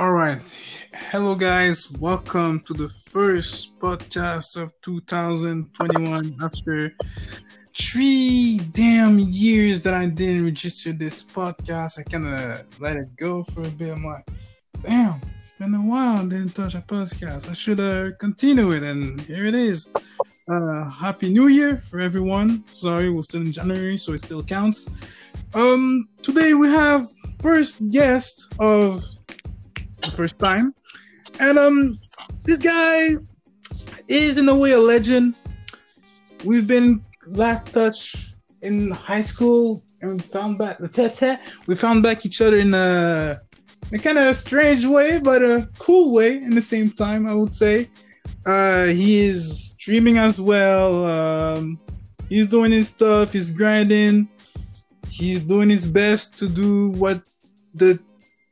All right. Hello, guys. Welcome to the first podcast of 2021 after three damn years that I didn't register this podcast. I kind of let it go for a bit. I'm like, damn, it's been a while. I didn't touch a podcast. I should uh, continue it. And here it is. Uh, Happy New Year for everyone. Sorry, we're still in January, so it still counts. Um, today we have first guest of the first time, and um, this guy is in a way a legend. We've been last touch in high school, and we found back we found back each other in a, in a kind of a strange way, but a cool way in the same time. I would say. Uh, he is streaming as well. Um, he's doing his stuff. He's grinding. He's doing his best to do what the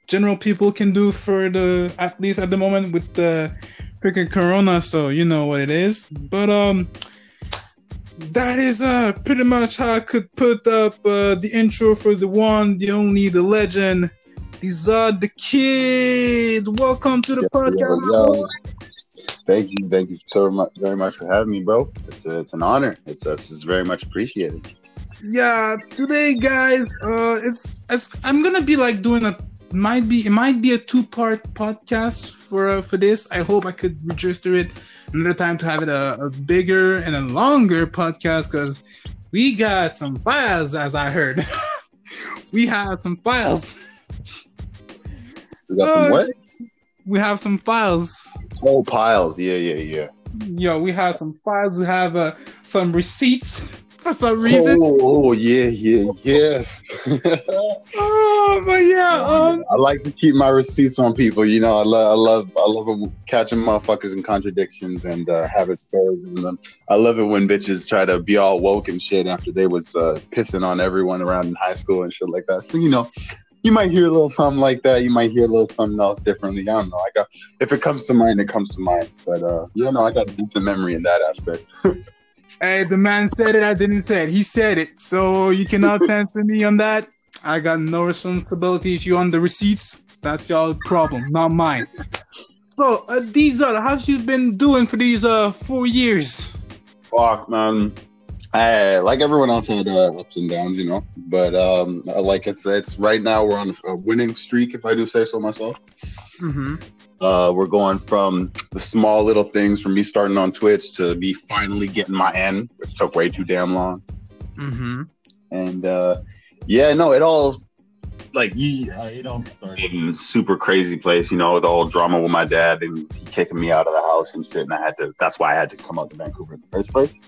general people can do for the at least at the moment with the freaking corona. So you know what it is. But um, that is uh pretty much how I could put up uh, the intro for the one, the only, the legend. Dizard the kid. Welcome to the podcast. Yo, yo. Thank you, thank you so much, very much for having me, bro. It's a, it's an honor. It's it's, it's very much appreciated. Yeah, today, guys, uh, it's it's I'm gonna be like doing a might be it might be a two part podcast for uh, for this. I hope I could register it another time to have it a, a bigger and a longer podcast because we got some files, as I heard. we have some files. We got some uh, what? We have some files. Oh, piles. Yeah, yeah, yeah. Yo, we have some files. We have uh, some receipts for some reason. Oh, oh yeah, yeah, yes. oh, but yeah. Um, I like to keep my receipts on people. You know, I love, I love, I love catching motherfuckers in contradictions and uh, having stories in them. I love it when bitches try to be all woke and shit after they was uh, pissing on everyone around in high school and shit like that. So you know, you might hear a little something like that. You might hear a little something else differently. I don't know. I got if it comes to mind, it comes to mind. But uh, yeah, no, I got a decent memory in that aspect. hey, the man said it. I didn't say it. He said it. So you cannot answer me on that. I got no responsibility if you on the receipts. That's your problem, not mine. So uh, these are how you been doing for these uh four years? Fuck, man. I, like everyone else had uh, ups and downs, you know. But um, like it's it's right now we're on a winning streak, if I do say so myself. Mm-hmm. Uh, we're going from the small little things, from me starting on Twitch to me finally getting my end, which took way too damn long. Mm-hmm. And uh, yeah, no, it all like he, uh, it all started in super crazy place, you know, the whole drama with my dad and he kicking me out of the house and shit. And I had to. That's why I had to come out to Vancouver in the first place.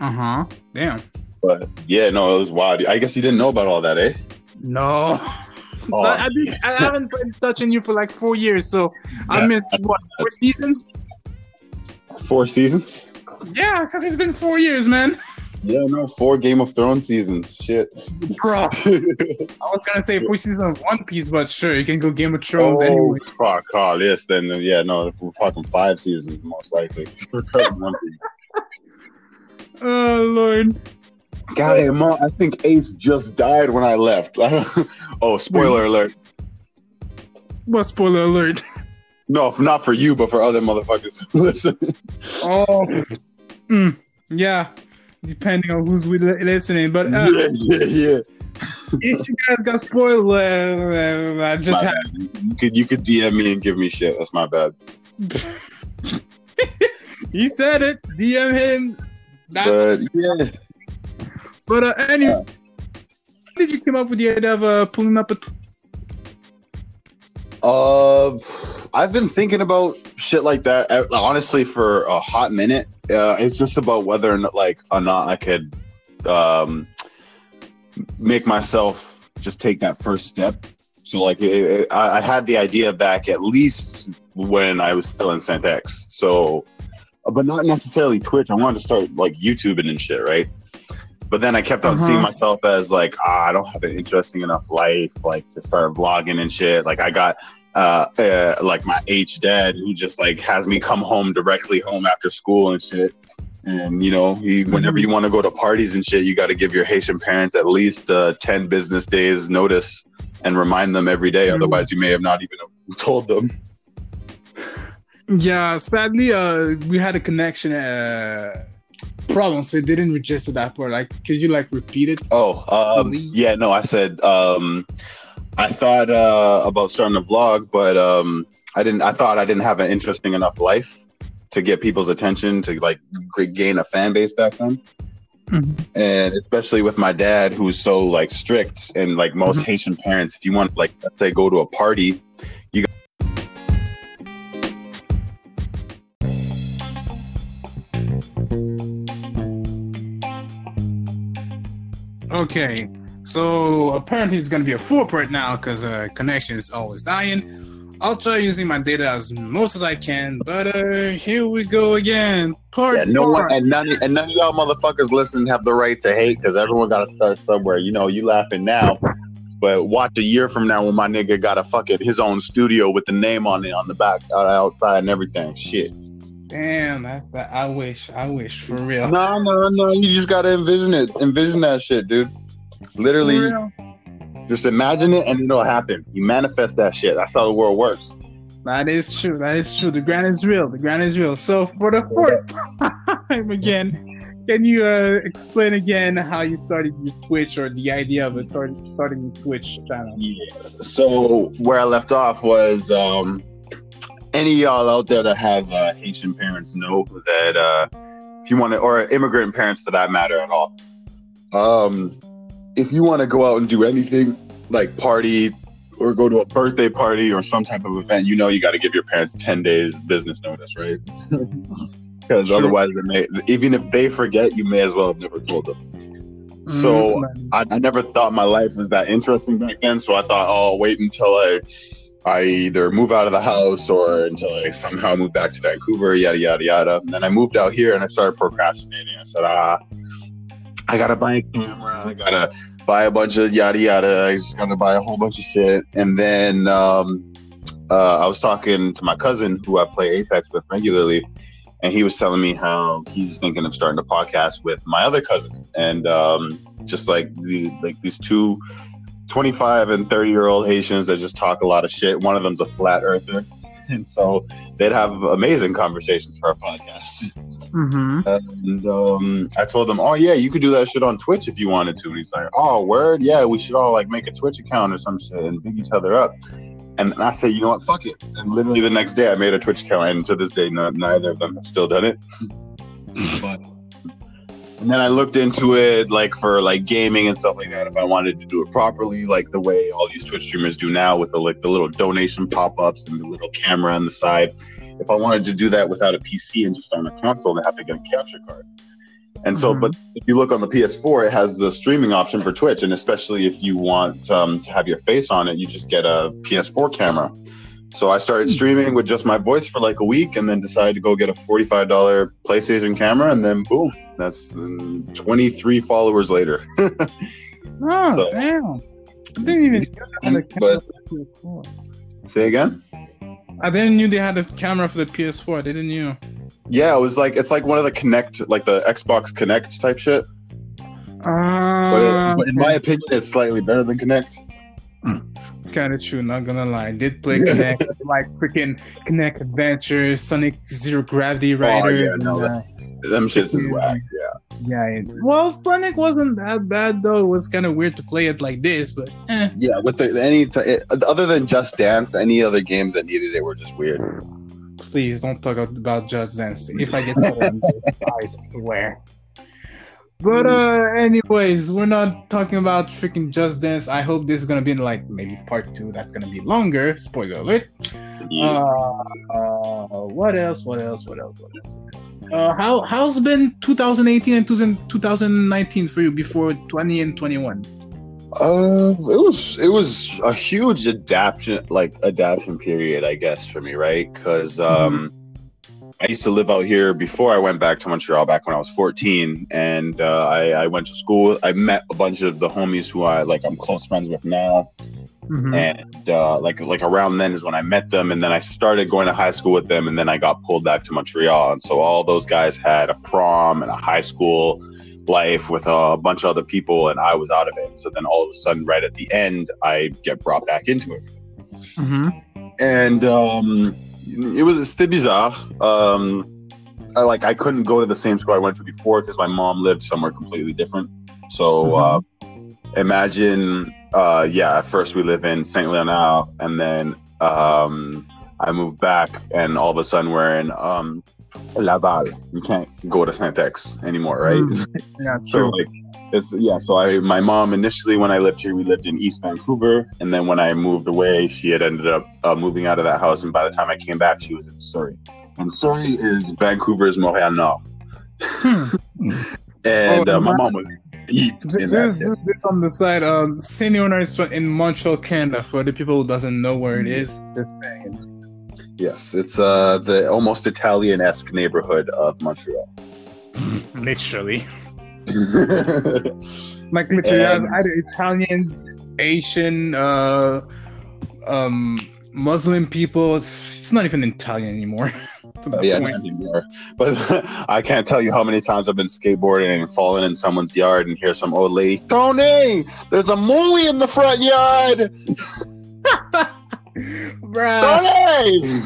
Uh huh. Damn. But yeah, no, it was wild. I guess you didn't know about all that, eh? No. Oh, I, been, I haven't been touching you for like four years, so I missed what four seasons. Four seasons. Yeah, because it's been four years, man. Yeah, no, four Game of Thrones seasons. Shit. Bro. I was gonna say four seasons of One Piece, but sure, you can go Game of Thrones oh, anyway. Fuck, Carl, yes, then yeah, no, we're talking five seasons most likely. One Piece. Oh Lord. God, I think Ace just died when I left. oh, spoiler alert. What spoiler alert? No, not for you, but for other motherfuckers listen. Oh, mm, yeah. Depending on who's listening, but uh, yeah, yeah, yeah. if you guys got spoiled, uh, uh, just have... you could you could DM me and give me shit. That's my bad. he said it. DM him that's but yeah. But uh, anyway, uh, did you come up with the idea of uh, pulling up a? T- uh, I've been thinking about shit like that uh, honestly for a hot minute. Uh, it's just about whether or not, like, or not I could um make myself just take that first step. So, like, it, it, I, I had the idea back at least when I was still in Saint X. So but not necessarily Twitch. I wanted to start like YouTubing and shit, right? But then I kept on uh-huh. seeing myself as like, ah, I don't have an interesting enough life, like to start vlogging and shit. Like I got uh, uh like my H dad who just like has me come home directly home after school and shit. And you know, he, whenever mm-hmm. you want to go to parties and shit, you got to give your Haitian parents at least uh, ten business days notice and remind them every day. Mm-hmm. Otherwise, you may have not even told them. Yeah, sadly, uh, we had a connection uh problem, so it didn't register that part. Like, could you like repeat it? Oh, um, yeah, no, I said um, I thought uh, about starting a vlog, but um, I didn't. I thought I didn't have an interesting enough life to get people's attention to like gain a fan base back then. Mhm. And especially with my dad, who's so like strict, and like most Mhm. Haitian parents, if you want like let's say go to a party, Okay, so apparently it's gonna be a four part now because uh, connection is always dying. I'll try using my data as most as I can, but uh, here we go again. Part Yeah, no four. one and none and none of y'all motherfuckers listening have the right to hate because everyone got to start somewhere. You know, you laughing now, but watch a year from now when my nigga got a fucking his own studio with the name on it on the back, outside and everything. Shit. Damn, that's that. I wish, I wish for real. No, no, no. You just gotta envision it. Envision that shit, dude. Literally, just imagine it and it'll happen. You manifest that shit. That's how the world works. That is true. That is true. The grant is real. The grant is real. So for the fourth time again, can you uh, explain again how you started your Twitch or the idea of starting starting your Twitch channel? So where I left off was um, any of y'all out there that have uh, Haitian parents know that uh, if you want to, or immigrant parents for that matter at all, um, if you want to go out and do anything like party or go to a birthday party or some type of event, you know you got to give your parents ten days business notice, right? Because otherwise, they may, even if they forget, you may as well have never told them. So, Mm, I, I never thought my life was that interesting back then. So I thought, oh, I'll wait until I I either move out of the house or until I somehow move back to Vancouver, yada yada yada. And then I moved out here and I started procrastinating. I said, ah, I gotta buy a camera. I gotta buy a bunch of yada yada. I just gotta buy a whole bunch of shit. And then um, uh, I was talking to my cousin who I play Apex with regularly, and he was telling me how he's thinking of starting a podcast with my other cousin, and um, just like the like these two 25 and 30 year old Haitians that just talk a lot of shit. One of them's a flat earther. And so they'd have amazing conversations for our podcast. mhm. And um, I told them, oh, yeah, you could do that shit on Twitch if you wanted to. And he's like, oh, word? Yeah, we should all like make a Twitch account or some shit and big each other up. And I said, you know what? Fuck it. And literally the next day, I made a Twitch account. And to this day, no, neither of them have still done it. but, and then I looked into it like for like gaming and stuff like that. If I wanted to do it properly, like the way all these Twitch streamers do now, with the like the little donation pop ups and the little camera on the side. If I wanted to do that without a PC and just on a console, they have to get a capture card. And so, Mhm. but if you look on the PS4, it has the streaming option for Twitch, and especially if you want um, to have your face on it, you just get a PS4 camera. So I started streaming with just my voice for like a week, and then decided to go get a forty-five dollar PlayStation camera, and then boom, that's twenty-three followers later. Oh So- damn! I didn't even know they had a camera But- for the PS4. Say again? I didn't knew they had a camera for the PS4. I didn't know. Yeah, it was like it's like one of the Kinect, like the Xbox Kinect type shit. But, Ah, it, but in my opinion, it's slightly better than Kinect. Kind of true. Not gonna lie, did play Kinect like freaking Kinect Adventures, Sonic Zero Gravity Rider. Oh, yeah, and, no, uh, Them shits is whack. Yeah. yeah, it- well, Sonic wasn't that bad though. It was kind of weird to play it like this, but eh. Yeah, with the any t- it, other than Just Dance, any other games that needed it were just weird. Please don't talk about Just Dance. If I get on I swear. But uh, anyways, we're not talking about freaking Just Dance. I hope this is gonna be like maybe part two. That's gonna be longer. Spoiler alert. Yeah. Uh, uh, what else? What else? What else? What else? Uh, how how's been 2018 and 2000 2019 for you before 20 and 21? Uh, it was it was a huge adaptation like adaptation period, I guess, for me, right? Because um, I used to live out here before I went back to Montreal back when I was 14, and uh, I, I went to school. I met a bunch of the homies who I like I'm close friends with now, Mhm. and uh, like like around then is when I met them, and then I started going to high school with them, and then I got pulled back to Montreal, and so all those guys had a prom and a high school life with a bunch of other people, and I was out of it. So then all of a sudden, right at the end, I get brought back into it. Mhm. and um, it was c'était bizarre. Um, I, like I couldn't go to the same school I went to before because my mom lived somewhere completely different. So uh, imagine, uh, yeah, at first we live in Saint Leonard, and then um, I moved back, and all of a sudden we're in um, Laval. You can't go to Saint X anymore, right? Yeah, so true. like it's yeah so i my mom initially when i lived here we lived in east vancouver and then when i moved away she had ended up uh, moving out of that house and by the time i came back she was in surrey and surrey is vancouver's montreal nord Hmm. and Oh, uh, my my- mom was deep in This, that this, this on the side. Um, Saint Leonard is in Montreal, Canada. For the people who doesn't know where it is, this thing. yes it's uh the almost italian-esque neighborhood of montreal Literally, like literally, And- either Italians, Asian, uh, um, Muslim people. It's, it's not even Italian anymore. yeah not anymore. but i can't tell you how many times i've been skateboarding and fallen in someone's yard and hear some old lady tony there's a mooly in the front yard Bruh. tony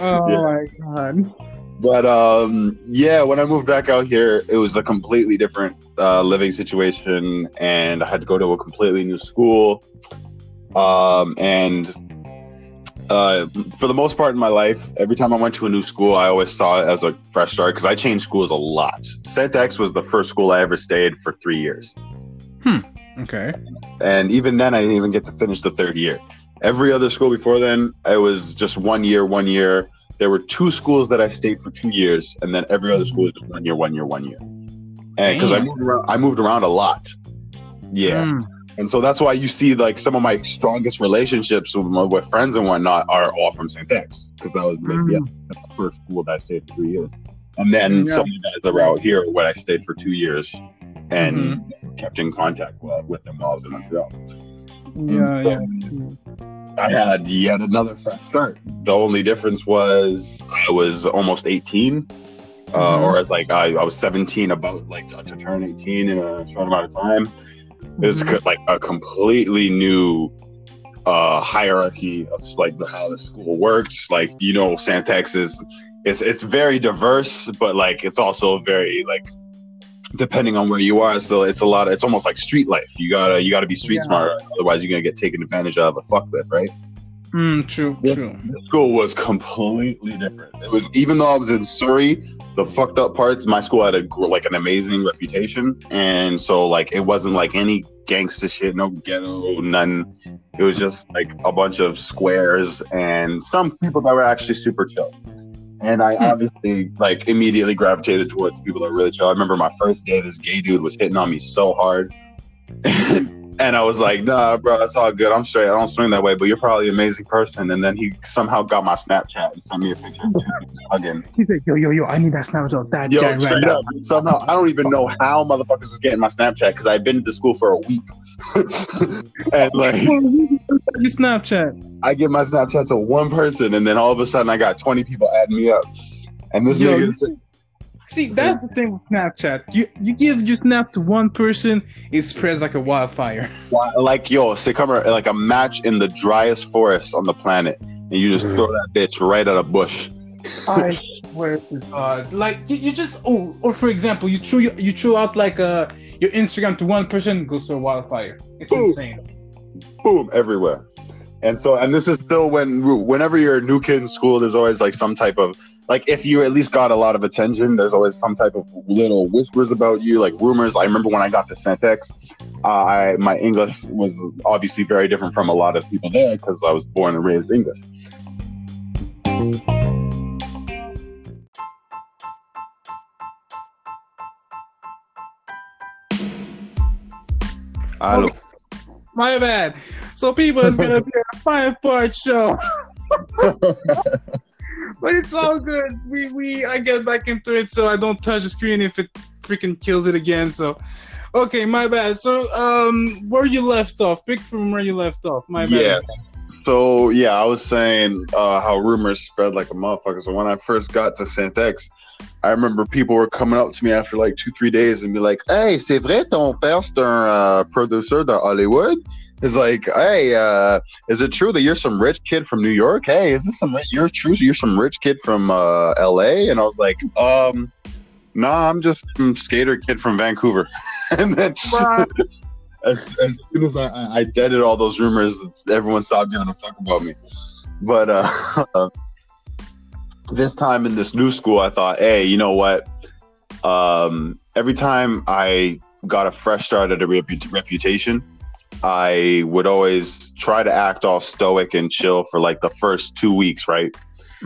Oh Yeah. my god. But um, yeah, when I moved back out here, it was a completely different uh, living situation, and I had to go to a completely new school. Um, and uh, for the most part in my life, every time I went to a new school, I always saw it as a fresh start because I changed schools a lot. Saint X was the first school I ever stayed for three years, Okay. and even then, I didn't even get to finish the third year. Every other school before then, it was just one year, one year. There were two schools that I stayed for two years, and then every other school was just one year, one year, one year. And because I moved around, I moved around a lot. Yeah, Mm. and so that's why you see like some of my strongest relationships with, my, with friends and whatnot are all from St. X because that was like, Mm. yeah, the first school that I stayed for three years. And then Yeah. some of the guys that were out here when I stayed for two years and Mm-hmm. kept in contact with, with them while I was in Montreal. Yeah, So, yeah. I had yet another fresh start. The only difference was I was almost 18, uh, Mhm. or like I, I was 17, about like to turn 18 in a short amount of time. It's Mhm. co- like a completely new uh, hierarchy of like how the school works. Like you know, Santex is it's it's very diverse, but like it's also very like depending on where you are. So it's a lot. Of, it's almost like street life. You gotta you gotta be street Yeah. smart, otherwise you're gonna get taken advantage of a fuck with, right? Mm, true, Yeah. true. School was completely different. It was even though I was in Surrey, the fucked up parts. My school had a like an amazing reputation, and so like it wasn't like any gangster shit, no ghetto, none. It was just like a bunch of squares and some people that were actually super chill. And I Hmm. obviously like immediately gravitated towards people that were really chill. I remember my first day, this gay dude was hitting on me so hard. And I was like, nah, bro, it's all good. I'm straight. I don't swing that way, but you're probably an amazing person. And then he somehow got my Snapchat and sent me a picture of two dudes hugging. He's like, yo, yo, yo, I need that Snapchat that Yo, right straight now. Somehow, I don't even know how motherfuckers was getting my Snapchat because I'd been to school for a week. and like, you Snapchat. I give my Snapchat to one person, and then all of a sudden, I got 20 people adding me up. And this Yo, nigga, see, see, that's the thing with Snapchat. You you give your snap to one person, it spreads like a wildfire. like, yo, say, come like a match in the driest forest on the planet, and you just throw that bitch right at a bush. I swear to God, like you, you just oh, or for example, you threw you threw out like uh your Instagram to one person, goes to a wildfire. It's Ooh. insane. Boom everywhere. And so and this is still when whenever you're a new kid in school there's always like some type of like if you at least got a lot of attention there's always some type of little whispers about you like rumors. I remember when i got to Santex, uh, i my english was obviously very different from a lot of people there because i was born and raised english. I My bad. So people, is gonna be a five part show. but it's all good. We we I get back into it so I don't touch the screen if it freaking kills it again. So okay, my bad. So um where you left off, pick from where you left off. My bad. Yeah. So yeah, I was saying uh, how rumors spread like a motherfucker. So when I first got to Santex, I remember people were coming up to me after like two, three days and be like, "Hey, c'est vrai, ton père c'est un uh, producer de Hollywood." It's like, hey, uh, is it true that you're some rich kid from New York? Hey, is this some you're true? You're some rich kid from uh, L.A. And I was like, um, nah, I'm just some skater kid from Vancouver. and then as, as soon as I, I deaded all those rumors, everyone stopped giving a fuck about me. But uh, this time in this new school, I thought, hey, you know what? Um, every time I got a fresh start at a repu- reputation, I would always try to act all stoic and chill for like the first two weeks, right?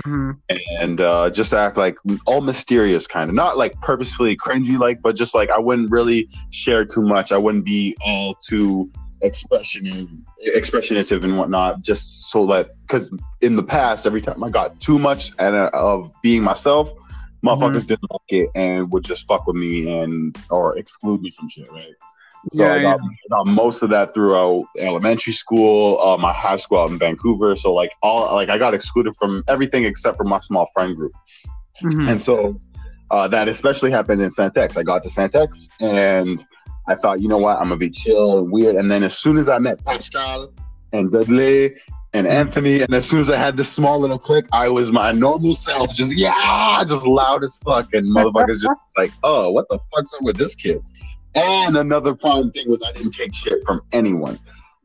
Mm-hmm. And uh, just act like all mysterious, kind of not like purposefully cringy, like, but just like I wouldn't really share too much. I wouldn't be all too expression and expressionative and whatnot, just so that because in the past, every time I got too much and uh, of being myself, motherfuckers mm-hmm. didn't like it and would just fuck with me and or exclude me from shit, right? So yeah, I, got, yeah. Got, most of that throughout elementary school, uh, my high school out in Vancouver. So like all like I got excluded from everything except for my small friend group. Mm-hmm. And so uh, that especially happened in Santex. I got to Santex and I thought, you know what, I'm gonna be chill and weird. And then as soon as I met Pascal and Dudley and Anthony, and as soon as I had this small little click, I was my normal self, just yeah, just loud as fuck, and motherfuckers just like, oh, what the fuck's up with this kid? And another prime thing was I didn't take shit from anyone.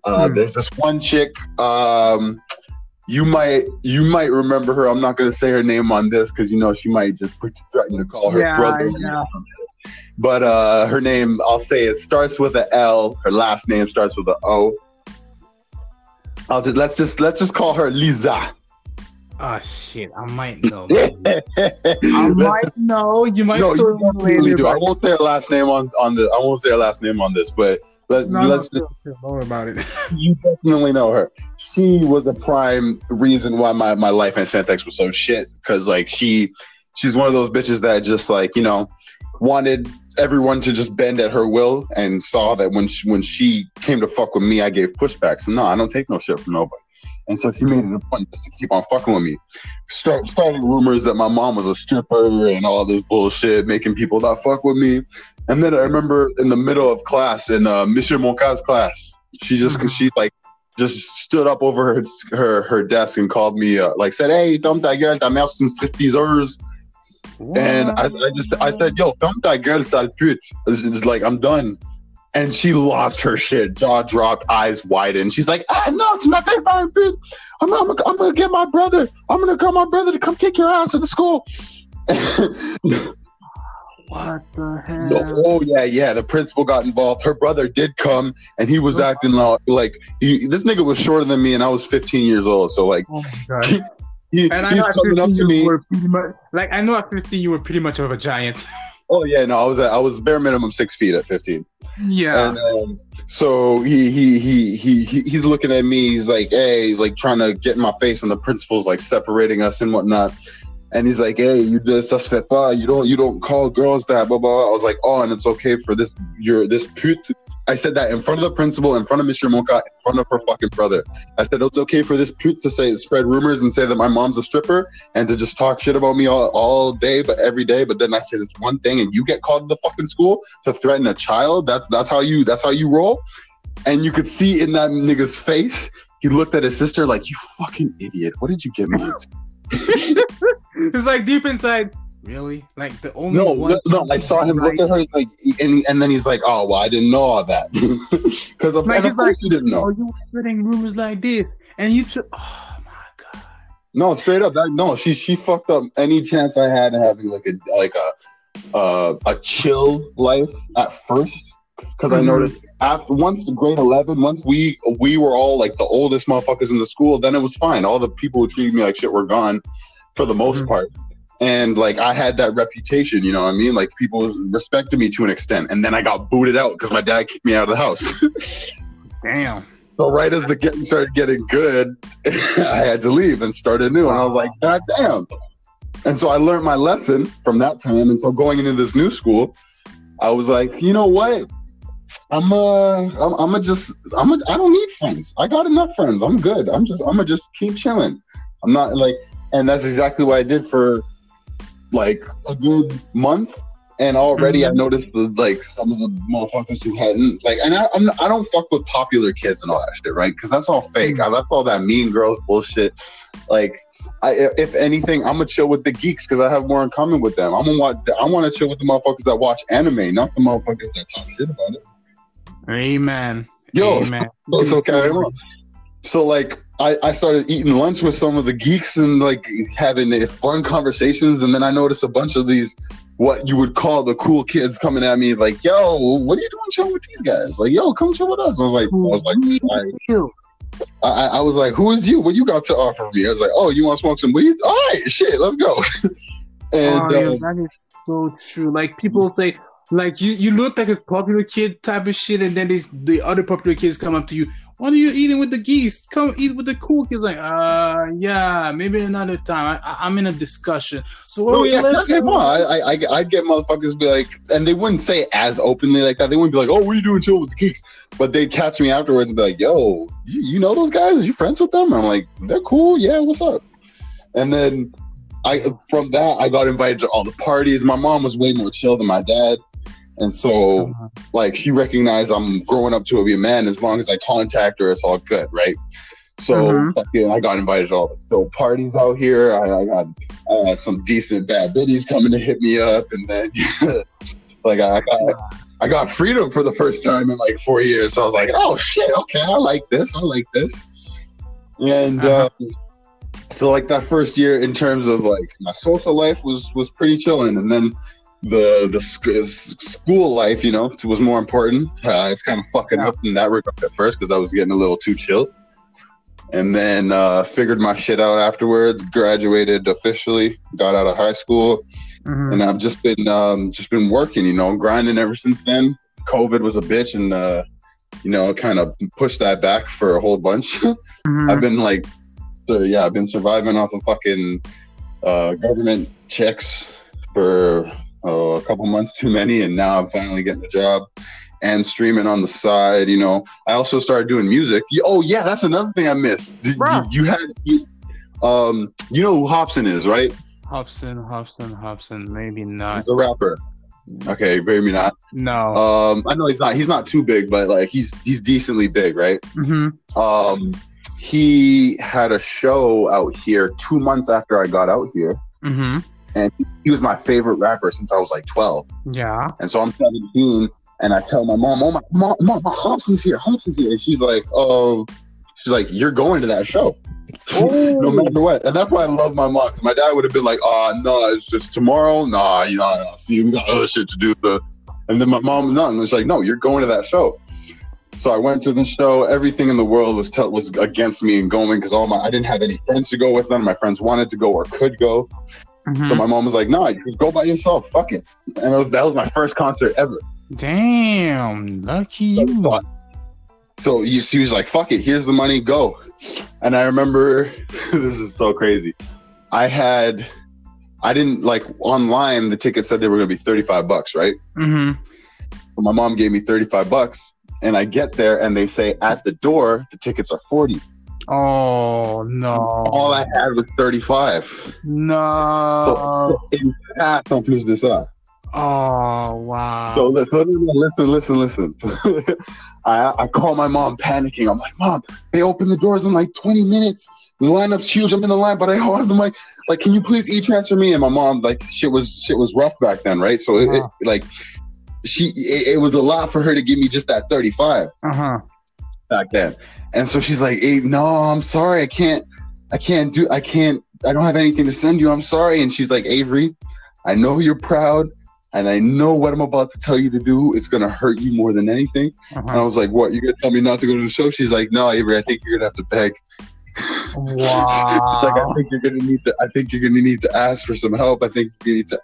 Uh, mm. There's this one chick. Um, you might you might remember her. I'm not gonna say her name on this because you know she might just threaten to call her yeah, brother. But uh, her name, I'll say it starts with a L. Her last name starts with a O. I'll just let's just let's just call her Lisa. Oh shit! I might know. I might know. You might. No, you really do. I won't say her last name on on the. I won't say her last name on this, but let, no, let's know about it. you definitely know her. She was a prime reason why my my life in Santex was so shit. Because like she, she's one of those bitches that just like you know wanted everyone to just bend at her will and saw that when she, when she came to fuck with me, I gave pushbacks. No, I don't take no shit from nobody. And so she made it a point just to keep on fucking with me. Start starting rumors that my mom was a stripper and all this bullshit, making people not fuck with me. And then I remember in the middle of class, in uh, Monsieur Monca's class, she just mm-hmm. she like just stood up over her her, her desk and called me uh, like said, "Hey, don't that girl, ta mère c'est heures." And I, I, just I said, "Yo, don't that girl, sale pute." It's, like I'm done and she lost her shit, jaw dropped, eyes widened. She's like, ah, no, it's not that fine, bitch. I'm, I'm, I'm gonna get my brother. I'm gonna call my brother to come take your ass to the school. what the hell? Oh yeah, yeah. The principal got involved. Her brother did come, and he was acting like he, this nigga was shorter than me, and I was 15 years old. So like, oh he, and I know at 15 you were pretty much like I know at 15 you were pretty much of a giant. Oh yeah, no, I was at, I was bare minimum six feet at 15. Yeah. And, um, so he, he he he he he's looking at me. He's like, "Hey," like trying to get in my face, and the principal's like separating us and whatnot. And he's like, "Hey, you just suspect You don't you don't call girls that." Blah, blah blah. I was like, "Oh, and it's okay for this your this pute I said that in front of the principal, in front of Mr. Monca, in front of her fucking brother. I said it's okay for this pute to say spread rumors and say that my mom's a stripper and to just talk shit about me all, all day, but every day. But then I say this one thing and you get called to the fucking school to threaten a child. That's that's how you that's how you roll. And you could see in that nigga's face, he looked at his sister like, "You fucking idiot! What did you get me into?" it's like deep inside Really? Like the only no, one? No, no I saw him right. look at her like, and, and then he's like, "Oh, well, I didn't know all that because of, like, of course like, you didn't know." Oh, you were spreading rumors like this, and you took. Oh my god! No, straight up, that, no. She she fucked up any chance I had of having like a like a uh, a chill life at first because mm-hmm. I noticed after once grade eleven, once we we were all like the oldest motherfuckers in the school, then it was fine. All the people who treated me like shit were gone for the most mm-hmm. part and like I had that reputation, you know what I mean? Like people respected me to an extent, and then I got booted out because my dad kicked me out of the house. Damn. So right as the game started getting good, I had to leave and start anew, and I was like, God damn. And so I learned my lesson from that time, and so going into this new school, I was like, you know what? I'm uh, I'm, I'm gonna just, I'm a, I don't need friends. I got enough friends. I'm good. I'm just, I'm gonna just keep chilling. I'm not like, and that's exactly what I did for like a good month and already Mhm. I noticed the, like some of the motherfuckers who hadn't like, and I I'm, I don't fuck with popular kids and all that shit, right? Because that's all fake. I left all that mean girls bullshit. Like, I if anything, I'm gonna chill with the geeks because I have more in common with them. I'm gonna watch. I want to chill with the motherfuckers that watch anime, not the motherfuckers that talk shit about it. Amen. Yo, Amen. so, so carry. So like I, I started eating lunch with some of the geeks and like having fun conversations and then I noticed a bunch of these what you would call the cool kids coming at me like, yo, what are you doing chilling with these guys? Like, yo, come chill with us. I was like, I was like. I, I I was like, who is you? What you got to offer me? I was like, oh, you want to smoke some weed? All right, shit, let's go. and oh, yeah, um, that is so true. Like people say, like you, you look like a popular kid type of shit, and then these the other popular kids come up to you. What are you eating with the geese? Come eat with the cool kids. Like, uh, yeah, maybe another time. I, I'm in a discussion. So what were you yeah, letting- yeah, I, I, I, I'd get motherfuckers be like, and they wouldn't say as openly like that. They wouldn't be like, "Oh, what are you doing chill with the geeks?" But they'd catch me afterwards and be like, "Yo, you, you know those guys? Are you friends with them?" And I'm like, "They're cool. Yeah, what's up?" And then I, from that, I got invited to all the parties. My mom was way more chill than my dad, and so Uh-huh. like she recognized I'm growing up to be a man. As long as I contact her, it's all good, right? So fucking, I got invited to all the dope parties out here. I, I got uh, some decent bad biddies coming to hit me up, and then like I got I got freedom for the first time in like four years. So I was like, oh shit, okay, I like this. I like this. And Uh-huh. um, so like that first year in terms of like my social life was was pretty chilling, and then the the sc- school life, you know, was more important. Uh, it's kind of fucking Yeah. up in that regard at first because I was getting a little too chill. And then uh, figured my shit out afterwards. Graduated officially. Got out of high school Mhm. and I've just been um, just been working, you know, grinding ever since then. COVID was a bitch, and uh, you know, kind of pushed that back for a whole bunch. Mhm. I've been like, so, yeah, I've been surviving off of fucking uh, government checks for uh, a couple months too many, and now I'm finally getting a job and streaming on the side. You know, I also started doing music. Oh yeah, that's another thing I missed. You, you had, you, um, you know who Hopsin is, right? Hopsin, Hopsin, Hopsin. Maybe not. The rapper. Okay, maybe not. No. Um, I know he's not he's not too big, but like he's he's decently big, right? hmm Um, he had a show out here two months after I got out here. Hmm He was my favorite rapper since I was like twelve, Yeah. and so I'm seventeen, and I tell my mom, "Oh my mom, mom, my Hopsin's here, Hopsin's here," and she's like, "Oh." She's like, "You're going to that show, no matter what," and that's why I love my mom. my dad would have been like, "Oh no, it's just tomorrow. Nah, you know, no, see, we got other shit to do." The, and then my mom, no, and was like, "No, you're going to that show." So I went to the show. Everything in the world was tell was against me and going because all my I didn't have any friends to go with. None of my friends wanted to go or could go. Mhm. So my mom was like, "No, you go by yourself. Fuck it." And it was that was my first concert ever. Damn, lucky you. So you, she was like, "Fuck it, here's the money, go." And I remember this is so crazy. I had, I didn't like online. The ticket said they were gonna be thirty five bucks, right? hmm But my mom gave me thirty five bucks, and I get there and they say at the door the tickets are forty. Oh no. All I had was thirty five. No. In fact, don't push this up. Oh wow. So listen, listen, listen, listen. I I call my mom panicking. I'm like, Mom, they open the doors in like 20 minutes. The lineup's huge. I'm in the line, but I have the money. Like, can you please e-transfer me? And my mom, like, shit was shit was rough back then, right? So it, it, like, she it, it was a lot for her to give me just that 35 uh huh. back then. And so she's like, hey, no, I'm sorry. I can't, I can't do, I can't, I don't have anything to send you. I'm sorry. And she's like, Avery, I know you're proud and I know what I'm about to tell you to do is going to hurt you more than anything. And I Uh-huh. was like, what? You're going to tell me not to go to the show? She's like, no, Avery, I think you're going to have to beg. Wow. Like, I think you're going to need to, I think you're going to need to ask for some help. I think you need to.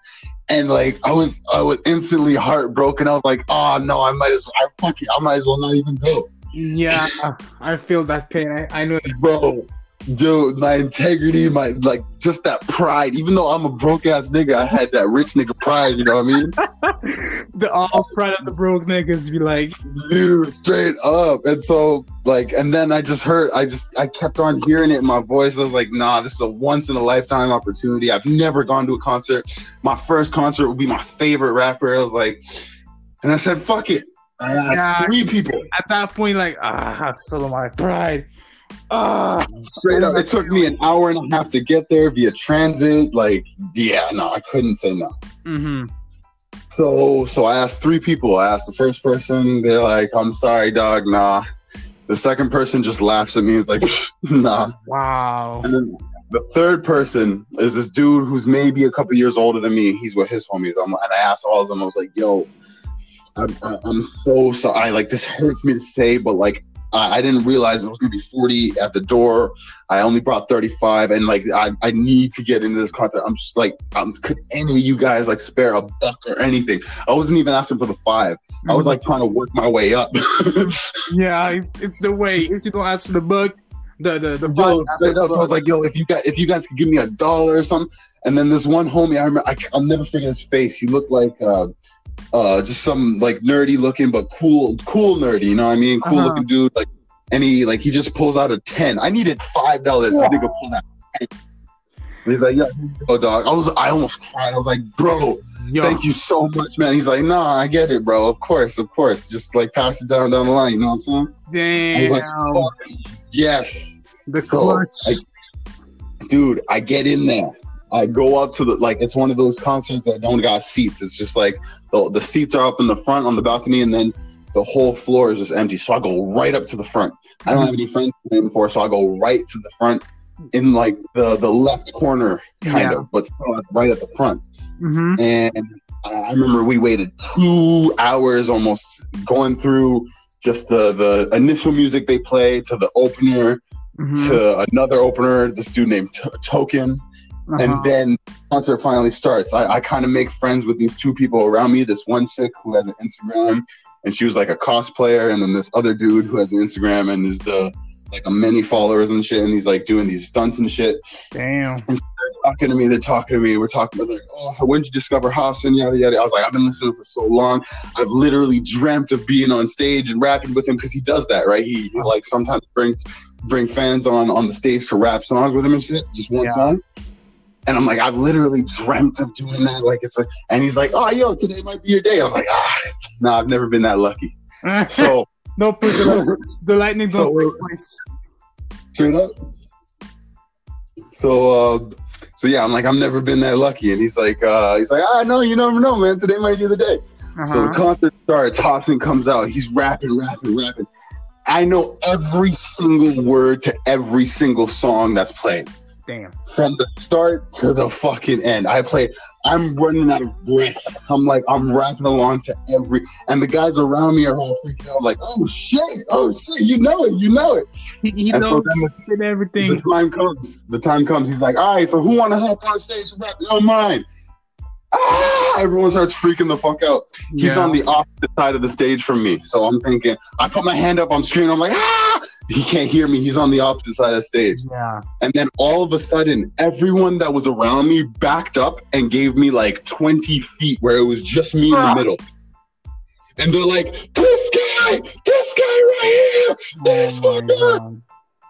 And like, I was, I was instantly heartbroken. I was like, oh no, I might as well, I fucking, I might as well not even go. Yeah, I feel that pain. I, I know bro dude, my integrity, my like just that pride. Even though I'm a broke ass nigga, I had that rich nigga pride. You know what I mean? the all pride of the broke niggas be like, dude, straight up. And so like, and then I just heard, I just, I kept on hearing it in my voice. I was like, nah, this is a once in a lifetime opportunity. I've never gone to a concert. My first concert would be my favorite rapper. I was like, and I said, fuck it. I asked yeah, three people. At that point, like, ah, sort of my pride. Ah, straight up. It took me an hour and a half to get there via transit. Like, yeah, no, I couldn't say no. Mm-hmm. So, so I asked three people. I asked the first person. They're like, "I'm sorry, dog. Nah." The second person just laughs at me. He's like, "Nah." Wow. And then the third person is this dude who's maybe a couple years older than me. He's with his homies. I'm, and I asked all of them. I was like, "Yo, I'm, I'm so sorry. Like this hurts me to say, but like I, I didn't realize it was gonna be 40 at the door. I only brought 35, and like I, I need to get into this concert. I'm just like, um, could any of you guys like spare a buck or anything? I wasn't even asking for the 5 I was like trying to work my way up. yeah, it's, it's the way. If you don't ask for the buck, the the the yo, I was like, yo, if you got if you guys could give me a dollar or something. And then this one homie, I remember, I, will never forget his face. He looked like uh, uh, just some like nerdy looking but cool, cool nerdy. You know what I mean? Cool uh-huh. looking dude. Like, and he like he just pulls out a ten. I needed five dollars. Yeah. Nigga pulls out. 10. He's like, yeah, oh dog. I was, I almost cried. I was like, bro, Yo. thank you so much, man. He's like, nah, I get it, bro. Of course, of course. Just like pass it down down the line. You know what I'm saying? Damn. Like, oh, yes. The clutch. So, I, dude, I get in there. I go up to the like it's one of those concerts that don't got seats. It's just like the, the seats are up in the front on the balcony, and then the whole floor is just empty. So I go right up to the front. I don't have any friends waiting for, so I go right to the front in like the the left corner, kind yeah. of, but still right at the front. Mm-hmm. And I remember we waited two hours almost going through just the the initial music they play to the opener mm-hmm. to another opener. This dude named T- Token. Uh-huh. And then concert finally starts. I, I kind of make friends with these two people around me. This one chick who has an Instagram, and she was like a cosplayer, and then this other dude who has an Instagram and is the like a many followers and shit, and he's like doing these stunts and shit. Damn. And they're talking to me. They're talking to me. We're talking about like, oh, when did you discover Hopsin? Yada yada. I was like, I've been listening for so long. I've literally dreamt of being on stage and rapping with him because he does that, right? He, he like sometimes bring bring fans on on the stage to rap songs with him and shit, just one yeah. song. And I'm like, I've literally dreamt of doing that. Like it's like, and he's like, oh, yo, today might be your day. I was like, ah, no, nah, I've never been that lucky. So no, the, the lightning don't so, twice. Straight up. So, uh, so yeah, I'm like, I've never been that lucky. And he's like, uh, he's like, I ah, know, you never know, man. Today might be the day. Uh-huh. So the uh-huh. concert starts. Hopsin comes out. He's rapping, rapping, rapping. I know every single word to every single song that's played. Damn. From the start to the fucking end. I play, I'm running out of breath. I'm like, I'm rapping along to every, and the guys around me are all freaking out, like, oh shit, oh shit, you know it, you know it. He, knows so the, everything. The time comes. The time comes. He's like, all right, so who want to hop on stage and rap? Oh, mine ah, everyone starts freaking the fuck out. Yeah. He's on the opposite side of the stage from me. So I'm thinking, I put my hand up, I'm screaming, I'm like, ah! He can't hear me. He's on the opposite side of the stage. Yeah. And then all of a sudden, everyone that was around me backed up and gave me like 20 feet where it was just me in the middle. And they're like, this guy, this guy right here, this oh fucker.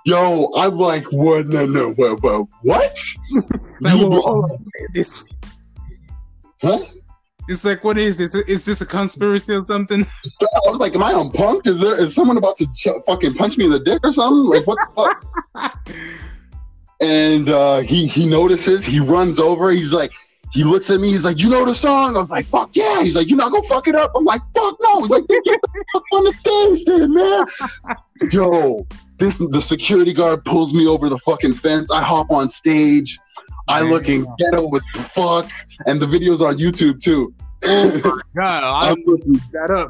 Yo, I'm like, what? No, no, what? what? what? like, whoa, whoa, whoa, this Huh? It's like, what is this? Is this a conspiracy or something? I was like, am I on punked? Is there is someone about to ch- fucking punch me in the dick or something? Like, what the fuck? and uh, he he notices. He runs over. He's like, he looks at me. He's like, you know the song? I was like, fuck yeah. He's like, you're not gonna fuck it up. I'm like, fuck no. He's like, get the fuck on the stage, then, man. Yo, this the security guard pulls me over the fucking fence. I hop on stage. I looking ghetto with fuck, and the videos on YouTube too. Oh god, I'm, I'm looking that up.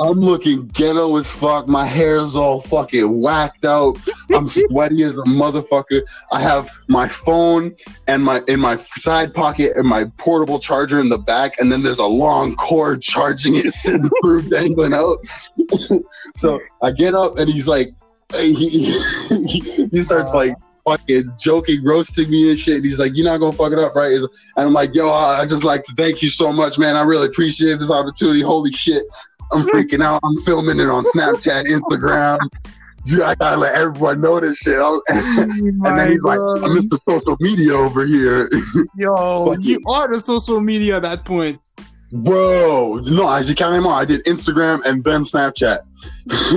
I'm looking ghetto as fuck. My hair's all fucking whacked out. I'm sweaty as a motherfucker. I have my phone and my in my side pocket and my portable charger in the back, and then there's a long cord charging it sitting through dangling out. so I get up and he's like, he, he, he starts uh, like fucking joking, roasting me and shit. And he's like, "You're not gonna fuck it up, right?" And I'm like, "Yo, I just like to thank you so much, man. I really appreciate this opportunity. Holy shit, I'm freaking out. I'm filming it on Snapchat, Instagram." Dude, I gotta let everyone know this shit. Was, and then he's like, oh, I'm Mr. Social Media over here. Yo, you are the social media at that point. Bro, no, I just can't anymore. I did Instagram and then Snapchat.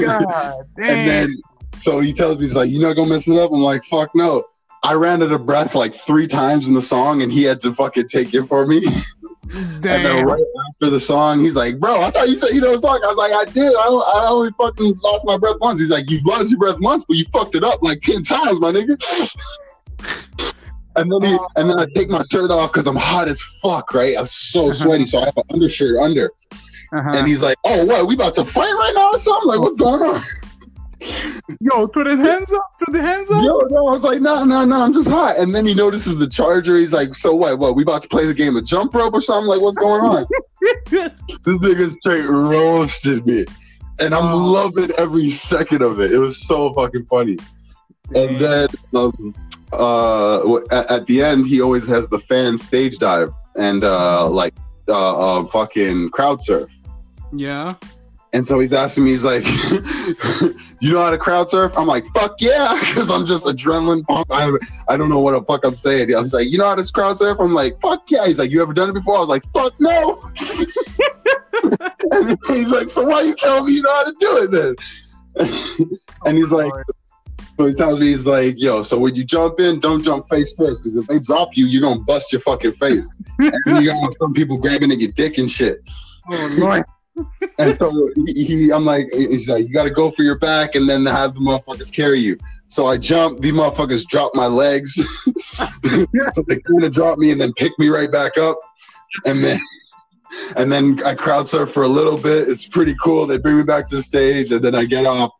God damn. and then, so he tells me, he's like, You're not gonna mess it up? I'm like, Fuck no. I ran out of breath like three times in the song and he had to fucking take it for me. Damn. And then right after the song, he's like, "Bro, I thought you said you know the song." I was like, "I did. I, I only fucking lost my breath once." He's like, "You lost your breath once, but you fucked it up like ten times, my nigga." and then he, and then I take my shirt off because I'm hot as fuck, right? I'm so sweaty, so I have an undershirt under. Uh-huh. And he's like, "Oh, what? We about to fight right now or something? Like, what's going on?" Yo, throw the hands up, throw the hands up. Yo, no, I was like, "No, no, no, I'm just hot." And then he notices the charger. He's like, "So what? What? We about to play the game of jump rope or something? Like, what's going on?" this nigga straight roasted me, and I'm Oh. loving every second of it. It was so fucking funny. And then um, uh, at, at the end, he always has the fan stage dive and uh, like uh, uh, fucking crowd surf. yeah. And so he's asking me, he's like, "You know how to crowd surf?" I'm like, "Fuck yeah," because I'm just adrenaline pump. I, I don't know what the fuck I'm saying. I was like, "You know how to crowd surf?" I'm like, "Fuck yeah." He's like, "You ever done it before?" I was like, "Fuck no." and he's like, "So why you telling me you know how to do it then?" and he's like, so he tells me he's like, "Yo, so when you jump in, don't jump face first, because if they drop you, you're gonna bust your fucking face." and then you got some people grabbing at your dick and shit. Oh Lord. And so he, he, I'm like, he's like, you got to go for your back and then have the motherfuckers carry you. So I jump, these motherfuckers drop my legs. so they kind of drop me and then pick me right back up. And then, and then I crowd surf for a little bit. It's pretty cool. They bring me back to the stage and then I get off.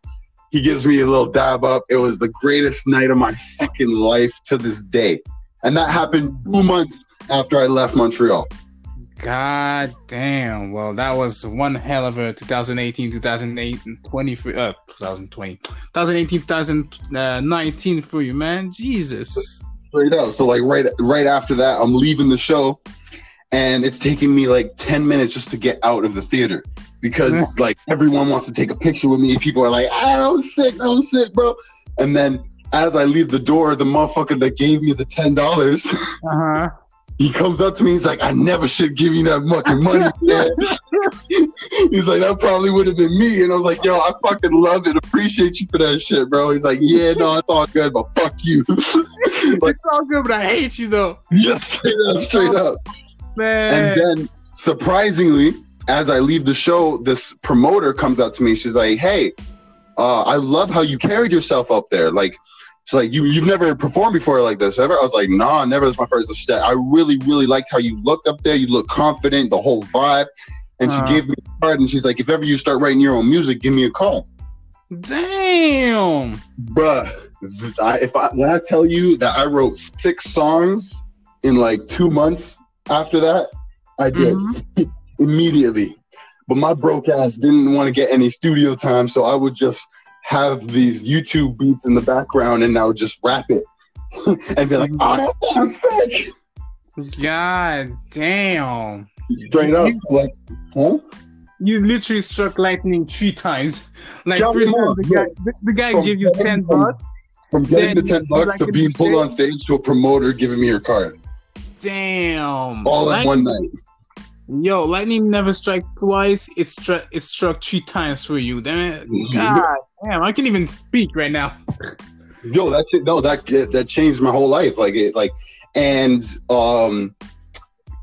He gives me a little dab up. It was the greatest night of my fucking life to this day. And that happened two months after I left Montreal. God damn. Well, that was one hell of a 2018, 2020 for uh 2020, 2018, 2019 for you, man. Jesus. straight up. So like right right after that, I'm leaving the show, and it's taking me like ten minutes just to get out of the theater because like everyone wants to take a picture with me. People are like, "Ah, "I was sick, I was sick, bro," and then. As I leave the door, the motherfucker that gave me the ten dollars, Uh huh. He comes up to me. He's like, "I never should give you that fucking money." man." he's like, "That probably would have been me," and I was like, "Yo, I fucking love it. Appreciate you for that shit, bro." He's like, "Yeah, no, it's all good, but fuck you." like, it's all good, but I hate you though, just straight up, straight up. man. And then surprisingly, as I leave the show, this promoter comes up to me. She's like, "Hey, uh, I love how you carried yourself up there. Like, she's like, you you've never performed before like this ever." I was like, "Nah, never. This is my first step. I really, really liked how you looked up there. You look confident, the whole vibe." And she Uh. gave me a card, and she's like, "If ever you start writing your own music, give me a call." Damn. Bruh, I, if I when I tell you that I wrote six songs in like two months after that, I did immediately. But my broke ass didn't want to get any studio time, so I would just have these YouTube beats in the background and now just rap it and be like, "Oh, that sounds sick!" God damn. Straight up, like, huh? You literally struck lightning three times. Like Jump first on, the guy, the, the guy gave you ten from- bucks. From getting the ten bucks like to being pulled on stage to a promoter giving me your card, Damn. all in Light- one night. Yo, lightning never strike twice. It struck. It struck three times for you. Damn it. Mhm. God damn. I can't even speak right now. Yo, that shit, no, that that changed my whole life. Like it, like, and um,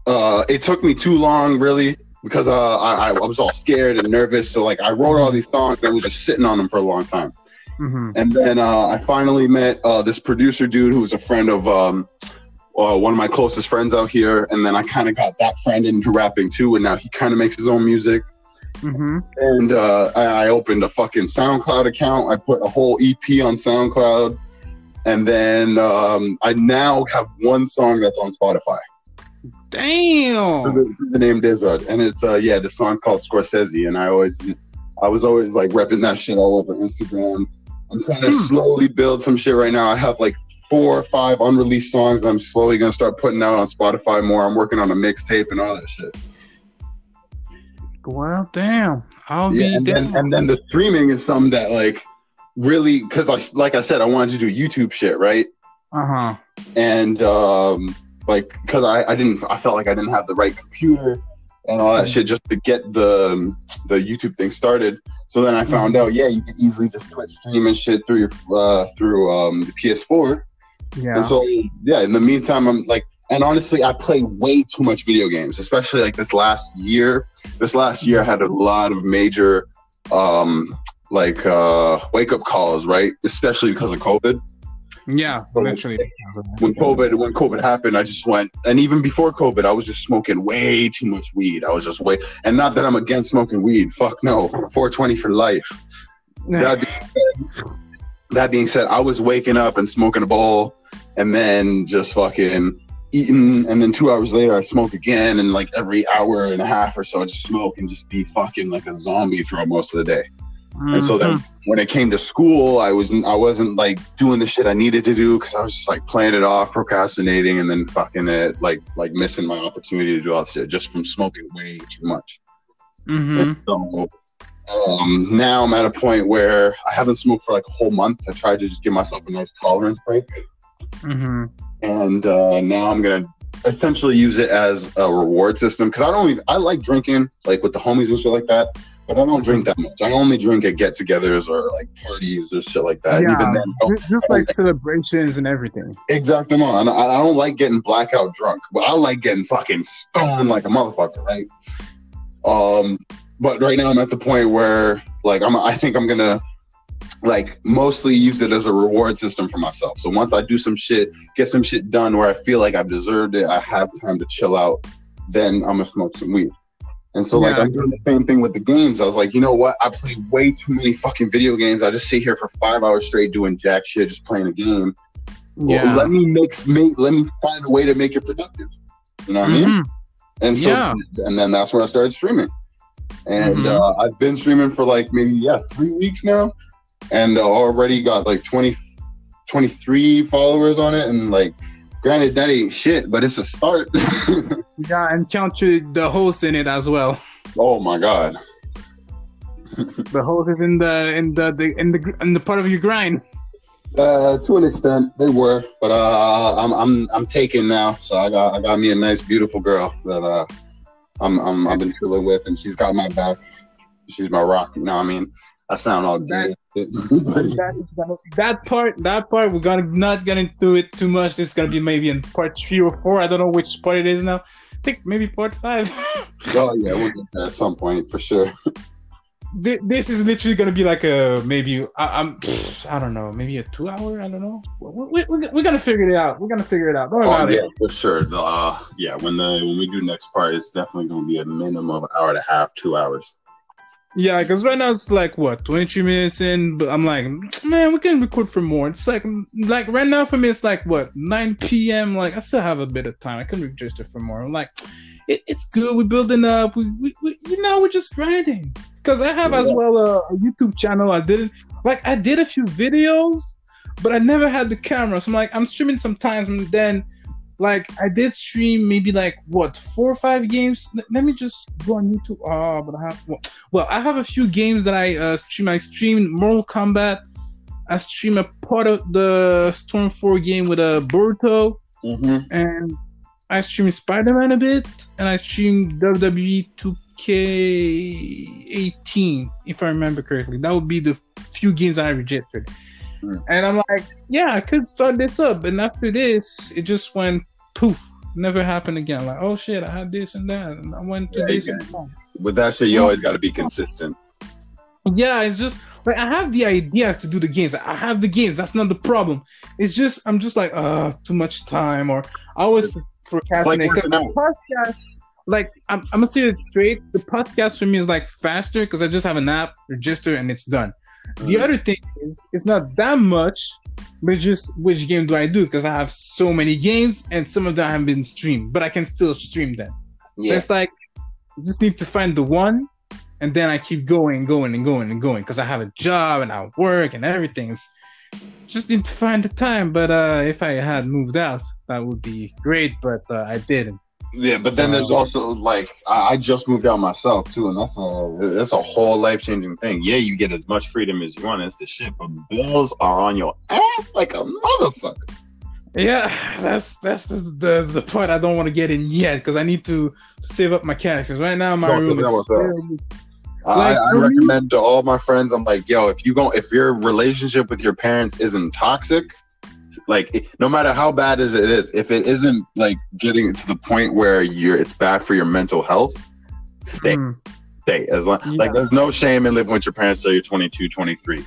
uh, it took me too long, really, because uh, I I was all scared and nervous. So like, I wrote all these songs and was just sitting on them for a long time. Mm-hmm. And then uh, I finally met uh, this producer dude who was a friend of um, uh, one of my closest friends out here. And then I kind of got that friend into rapping too. And now he kind of makes his own music. Mm-hmm. And uh, I, I opened a fucking SoundCloud account. I put a whole EP on SoundCloud. And then um, I now have one song that's on Spotify. Damn. The, the name Dizzard. And it's, uh, yeah, the song called Scorsese. And I always, I was always like repping that shit all over Instagram. I'm trying to Hmm. slowly build some shit right now. I have like four or five unreleased songs that I'm slowly gonna start putting out on Spotify more. I'm working on a mixtape and all that shit. Well, damn. I'll Yeah, be and then, and then the streaming is something that like really because I like I said I wanted to do YouTube shit right Uh huh. and um like because I, I didn't I felt like I didn't have the right computer and all that shit just to get the the YouTube thing started. So then I found out yeah you could easily just Twitch stream and shit through your uh through um the PS4 Yeah. and so yeah, in the meantime, I'm like, and honestly, I play way too much video games, especially like this last year. This last year, I had a lot of major, um, like uh, wake up calls, right? Especially because of COVID. yeah. Literally. When COVID, when COVID happened, I just went, and even before COVID, I was just smoking way too much weed. I was just way, and not that I'm against smoking weed. Fuck no, 420 for life. That being said, that being said, I was waking up and smoking a bowl, and then just fucking eating, and then two hours later I smoke again, and like every hour and a half or so I just smoke and just be fucking like a zombie throughout most of the day. And so then when it came to school, I wasn't I wasn't like doing the shit I needed to do because I was just like playing it off, procrastinating, and then fucking it like like missing my opportunity to do all this shit just from smoking way too much. hmm So um, now I'm at a point where I haven't smoked for like a whole month. I tried to just give myself a nice tolerance break, hmm and uh, now I'm gonna essentially use it as a reward system because I don't even I like drinking like with the homies and shit like that, but I don't drink that much. I only drink at get-togethers or like parties or shit like that. Yeah. Even then, Just, like celebrations and everything. Exactly. And I, I don't like getting blackout drunk, but I like getting fucking stoned like a motherfucker, right? Um, but right now I'm at the point where like I'm I think I'm gonna like mostly use it as a reward system for myself. So once I do some shit, get some shit done where I feel like I've deserved it, I have time to chill out, then I'm gonna smoke some weed. And so like Yeah. I'm doing the same thing with the games. I was like, you know what? I play way too many fucking video games. I just sit here for five hours straight doing jack shit, just playing a game. Well, Yeah. let me make, make let me find a way to make it productive. You know what I mean? Mhm. And so Yeah. and then that's when I started streaming. And Mhm. uh, I've been streaming for like maybe yeah, three weeks now. And already got like 20 23 followers on it and like granted that ain't shit, but it's a start. Yeah, and count you the host in it as well. oh my god. The host is in the in the, the in the in the part of your grind. Uh, to an extent, they were, but uh, I'm I'm I'm taken now. So I got I got me a nice, beautiful girl that uh, I'm I'm I've been chilling with, and she's got my back. She's my rock. You know what I mean? I sound all but That, is gonna, that part, that part, we're gonna not get into it too much. This is gonna be maybe in part three or four. I don't know which part it is now. I think maybe part five. oh yeah, we'll get there at some point for sure. Thi- this is literally gonna be like a maybe I, I'm I don't know maybe a two hour I don't know we, we, we're gonna figure it out we're gonna figure it out don't worry Oh, yeah, it for sure. The, Uh, yeah, when the when we do next part, it's definitely going to be a minimum of an hour and a half, two hours. Yeah because right now it's like what 23 minutes in but I'm like man we can record for more. It's like like right now for me it's like what 9 p.m. like I still have a bit of time. I can register for more. I'm like it, it's good. We're building up. We, we, we you know we're just grinding. Because I have as well a, a YouTube channel. I didn't like I did a few videos but I never had the camera. So I'm like, I'm streaming sometimes, and then like I did stream maybe like what four or five games. Let- Let me just go on YouTube. Oh, but I have well, well I have a few games that I uh, stream. I streamed Mortal Kombat. I stream a part of the Storm 4 game with a uh, Boruto, Mm-hmm. and I stream Spider Man a bit, and I stream WWE 2K18, if I remember correctly. That would be the few games I registered. Hmm. And I'm like, yeah, I could start this up. And after this, it just went poof, never happened again. Like, oh shit, I had this and that, and I went to Yeah, this you and that. With that shit, you always got to be consistent. Yeah, it's just like I have the ideas to do the games. I have the games. That's not the problem. It's just I'm just like uh too much time or I always procrastinate Like because the podcast. Like I'm, I'm gonna say it straight. The podcast for me is like faster because I just have an app, register, and it's done. The other thing is it's not that much, but just which game do I do? Because I have so many games and some of them haven't been streamed, but I can still stream them. So it's like you just need to find the one, and then I keep going, going, and going, and going because I have a job and I work and everything. It's just need to find the time. But uh, if I had moved out, that would be great. But uh, I didn't. Yeah, but then there's um, also like I, I just moved out myself too, and that's a that's a whole life changing thing. Yeah, you get as much freedom as you want. It's the shit, but bills are on your ass like a motherfucker. Yeah, that's that's the the, the part I don't want to get in yet because I need to save up my cash. Because right now my Don't room is filled- I, Like, I recommend to all my friends. I'm like, yo, if you go, if your relationship with your parents isn't toxic, like it- no matter how bad as it is, if it isn't like getting to the point where you're, it's bad for your mental health, stay, Mm, stay. As long, Yeah. like, there's no shame in living with your parents till you're 22, 23.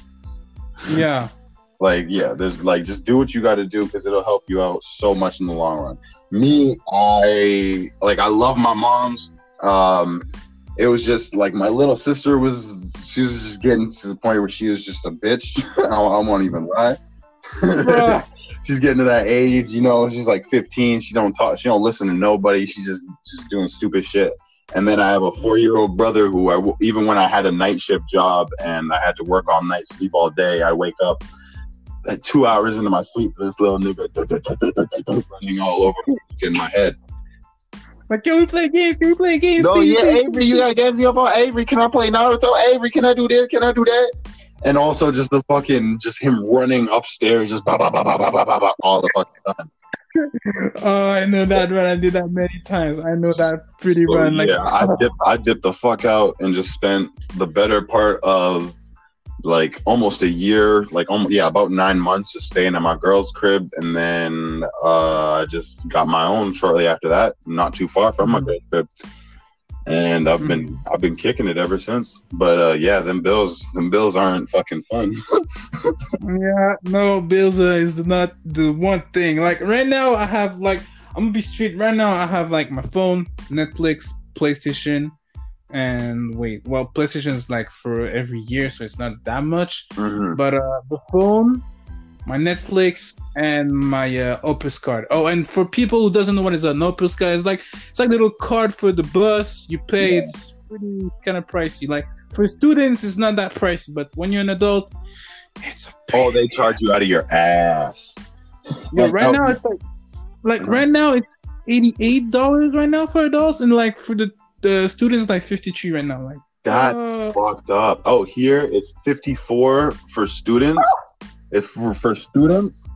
yeah, Like, yeah, there's like, just do what you got to do because it'll help you out so much in the long run. Me, I like, I love my mom's. Um, it was just like my little sister was, she was just getting to the point where she was just a bitch. I, I won't even lie. She's getting to that age, you know. She's like 15. She don't talk. She don't listen to nobody. She's just just doing stupid shit. And then I have a four year old brother who I even when I had a night shift job and I had to work all night, sleep all day, I wake up at two hours into my sleep. This little nigga running all over in my head. like can we play games? Can we play games? No, yeah, Avery, you got games on your phone. Avery, can I play Naruto? Avery, can I do this? Can I do that? and also just the fucking just him running upstairs just blah, blah, blah, blah, blah, blah, blah, all the fucking time. oh, I know that run. I did that many times. I know that pretty oh, well. So, yeah, I dipped, I dipped the fuck out and just spent the better part of like almost a year, like almost, yeah, about nine months just staying at my girl's crib, and then uh, I just got my own shortly after that, not too far from my mm. girl's crib, and I've been I've been kicking it ever since. But uh, yeah, them bills, them bills aren't fucking fun. Yeah, no, bills uh, is not the one thing. Like right now, I have like I'm gonna be straight. Right now, I have like my phone, Netflix, PlayStation, and wait, well, PlayStation is like for every year, so it's not that much. Mhm. But uh, the phone, my Netflix, and my uh, Opus card. Oh, and for people who doesn't know what is an Opus card, it's like it's like a little card for the bus. You pay. It's pretty kind of pricey. Like for students, it's not that pricey, but when you're an adult, it's a Oh, they charge you out of your ass. yeah, Like, right oh, now it's like, like right now it's eighty eight dollars right now for adults, and like for the the students like fifty three right now. Like that uh, fucked up. Oh, here it's 54 for students. It's for, for students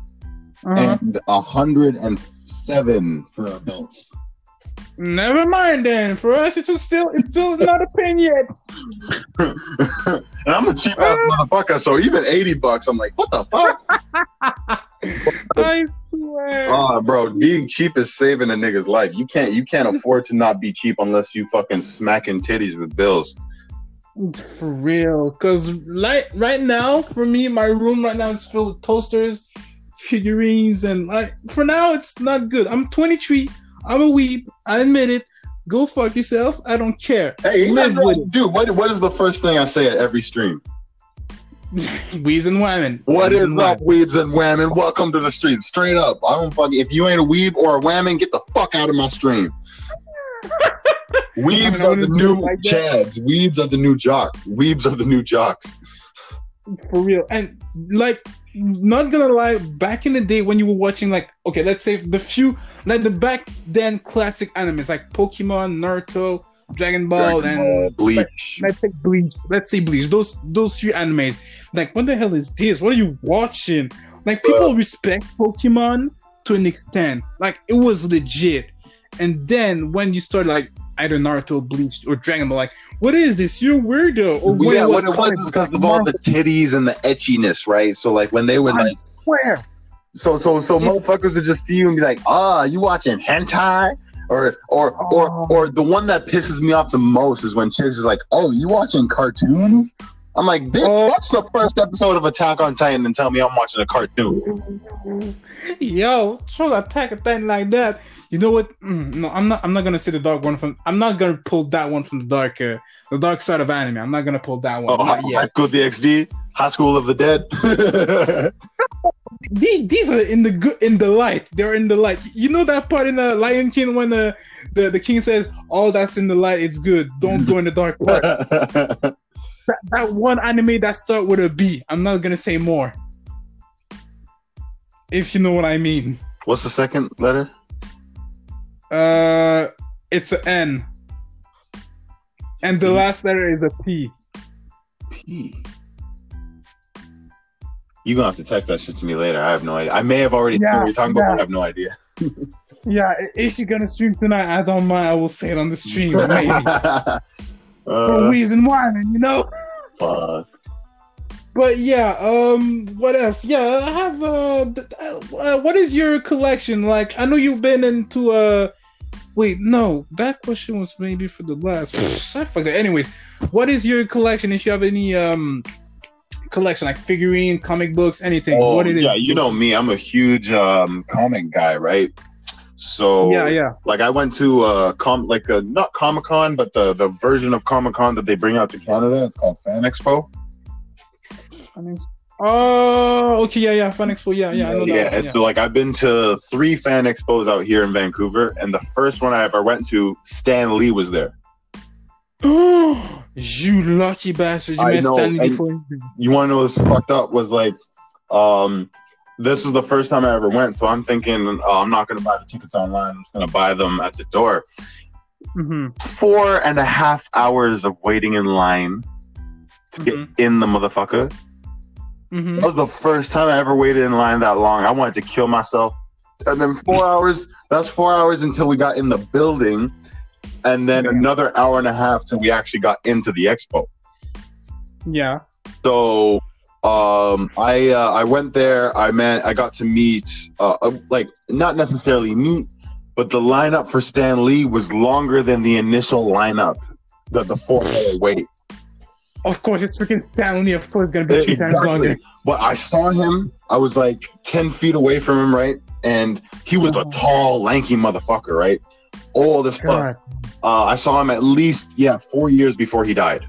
uh-huh. and 107 for adults. never mind then. For us, it's still it's still not a pen yet. and I'm a cheap ass motherfucker, so even 80 bucks, I'm like, what the fuck? I swear. Oh, bro, being cheap is saving a nigga's life. You can't you can't afford to not be cheap unless you fucking smacking titties with bills. For real, cause like right now, for me, my room right now is filled with posters, figurines, and like for now, it's not good. I'm 23. I'm a weeb. I admit it. Go fuck yourself. I don't care. Hey, Live with it. dude, what what is the first thing I say at every stream? Weaves and women. What Weaves is and up, weebs and whammon? Welcome to the stream. Straight up. I don't fucking if you ain't a weeb or a whammon, get the fuck out of my stream. I are the new wouldn't like that. chads. Weebs are the new jock. Weebs are the new jocks. for real and like not gonna lie back in the day when you were watching like okay let's say the few like the back then classic animes like pokemon naruto dragon ball Dragon and Ball, Bleach. let's say bleach let's say bleach those those three animes like what the hell is this what are you watching like people respect pokemon to an extent like it was legit and then when you start like either naruto bleach or dragon ball like what is this you're weirdo or yeah, what it was comic is book, because of all the titties and the etchiness, right? So like when they would I like swear so so so motherfuckers would just see you and be like, ah, you watching hentai? Or or or Oh. or the one that pisses me off the most is when chicks is like, oh, you watching cartoons? I'm like, bitch, Oh. watch the first episode of Attack on Titan and tell me I'm watching a cartoon. Yo, show attack a thing like that. You know what? Mm, no, I'm not. I'm not gonna say the dark one from. I'm not gonna pull that one from the dark, uh, the dark side of anime. I'm not gonna pull that one. Oh, not High yet. School DxD, High School of the Dead. These, these are in the good, in the light. They're in the light. You know that part in the Lion King when the the, the king says, "All that's in the light, it's good. Don't go in the dark part." that, that one anime that start with a B. I'm not gonna say more. if you know what I mean. What's the second letter? Uh, it's an N, and the last letter is a P. P. You gonna have to text that shit to me later. I have no idea. I may have already Yeah, you're talking about. I have no idea. Yeah, if you're gonna stream tonight, I don't mind. I will say it on the stream, maybe. Uh, reason why, man, you know. fuck. But yeah, um, what else? Yeah, I have. Uh, uh, what is your collection like? I know you've been into. Uh, wait, no, that question was maybe for the last. I forgot. Anyways, what is your collection? If you have any um collection like figurine, comic books, anything, Oh, what it is? yeah, you know me. I'm a huge um, comic guy, right? So Yeah, yeah. like I went to uh com like uh not Comic Con, but the the version of Comic Con that they bring out to Canada. It's called Fan Expo. Oh, okay, yeah, yeah. Fan Expo, yeah, yeah. I know that. yeah, one, it's like I've been to three fan expos out here in Vancouver, and the first one I ever went to, Stan Lee was there. yeah. you lucky bastard! You I met know, Stan Lee and- before. You want to know what's fucked up? Was like, um, this is the first time I ever went, so I'm thinking oh, I'm not gonna buy the tickets online. I'm just gonna buy them at the door. Mm-hmm. Four and a half hours of waiting in line to get Mhm. in the motherfucker. Mm-hmm. That was the first time I ever waited in line that long. I wanted to kill myself. And then four hours, that's four hours until we got in the building. And then Damn. another hour and a half till we actually got into the expo. Yeah. So um I uh, I went there, I met I got to meet uh, uh, like not necessarily meet, but the lineup for Stan Lee was longer than the initial lineup. The the four hour wait. Of course, it's freaking Stan Lee. Of course, it's gonna be three times longer. But I saw him. I was like ten feet away from him, right? And he was a Oh. tall, lanky motherfucker, right? Old as fuck. Uh, I saw him at least, yeah, four years before he died.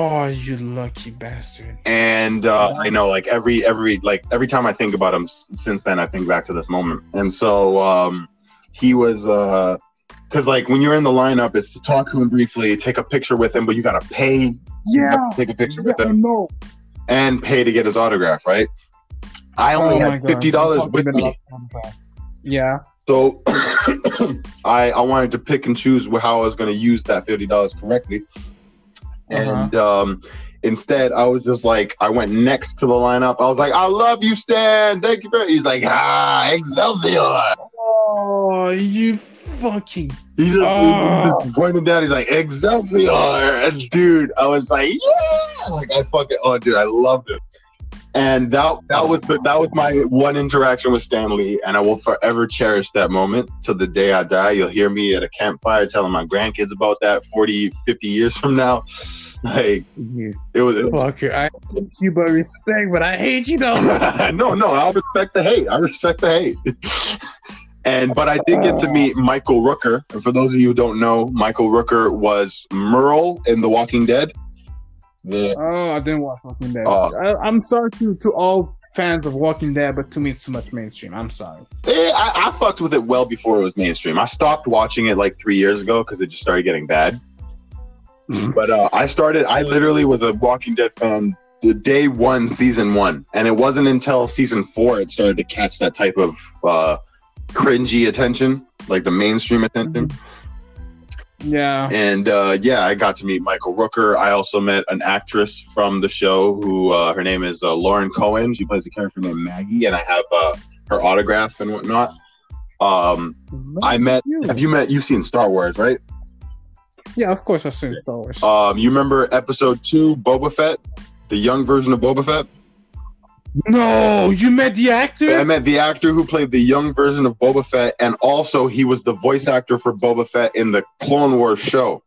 Oh, you lucky bastard. And uh, I know, like every every like every time I think about him s- since then, I think back to this moment. And so um, he was. uh because like when you're in the lineup, it's to talk to him briefly, take a picture with him, but you gotta pay Yeah. to take a picture Yeah, with him know. and pay to get his autograph, right? I only Oh had fifty dollars with me. off on that. Yeah. So I I wanted to pick and choose how I was going to use that fifty dollars correctly, and um, instead I was just like I went next to the lineup. I was like, "I love you, Stan. Thank you very." He's like, "Ah, Excelsior." Oh, you fucking. He just, Oh. he just pointed down. He's like, "Excelsior!" And dude, I was like, "Yeah!" Like I fucking oh, dude, I loved it. And that that was the, that was my one interaction with Stan Lee, and I will forever cherish that moment to the day I die. You'll hear me at a campfire telling my grandkids about that 40, 50 years from now. Like You it was fucker. I hate you, but respect, but I hate you though. no, no, I respect the hate. I respect the hate. and but I did get to meet Michael Rooker. And for those of you who don't know, Michael Rooker was Merle in The Walking Dead. The Oh, I didn't watch Walking Dead. Oh. I, I'm sorry to, to all fans of Walking Dead, but to me, it's too much mainstream. I'm sorry. eh, I, I fucked with it well before it was mainstream. I stopped watching it like three years ago because it just started getting bad. but uh, I started. I literally was a Walking Dead fan the day one, season one, and it wasn't until season four it started to catch that type of uh, cringy attention, like the mainstream attention. Yeah. And uh, yeah, I got to meet Michael Rooker. I also met an actress from the show who uh, her name is uh, Lauren Cohan. She plays a character named Maggie, and I have uh, her autograph and whatnot. Um, I met. Have you met? You've seen Star Wars, right? Yeah, of course I've seen Star Wars. Um, you remember episode two, Boba Fett, the young version of Boba Fett. No, you met the actor? I met the actor who played the young version of Boba Fett, and also he was the voice actor for Boba Fett in the Clone Wars show.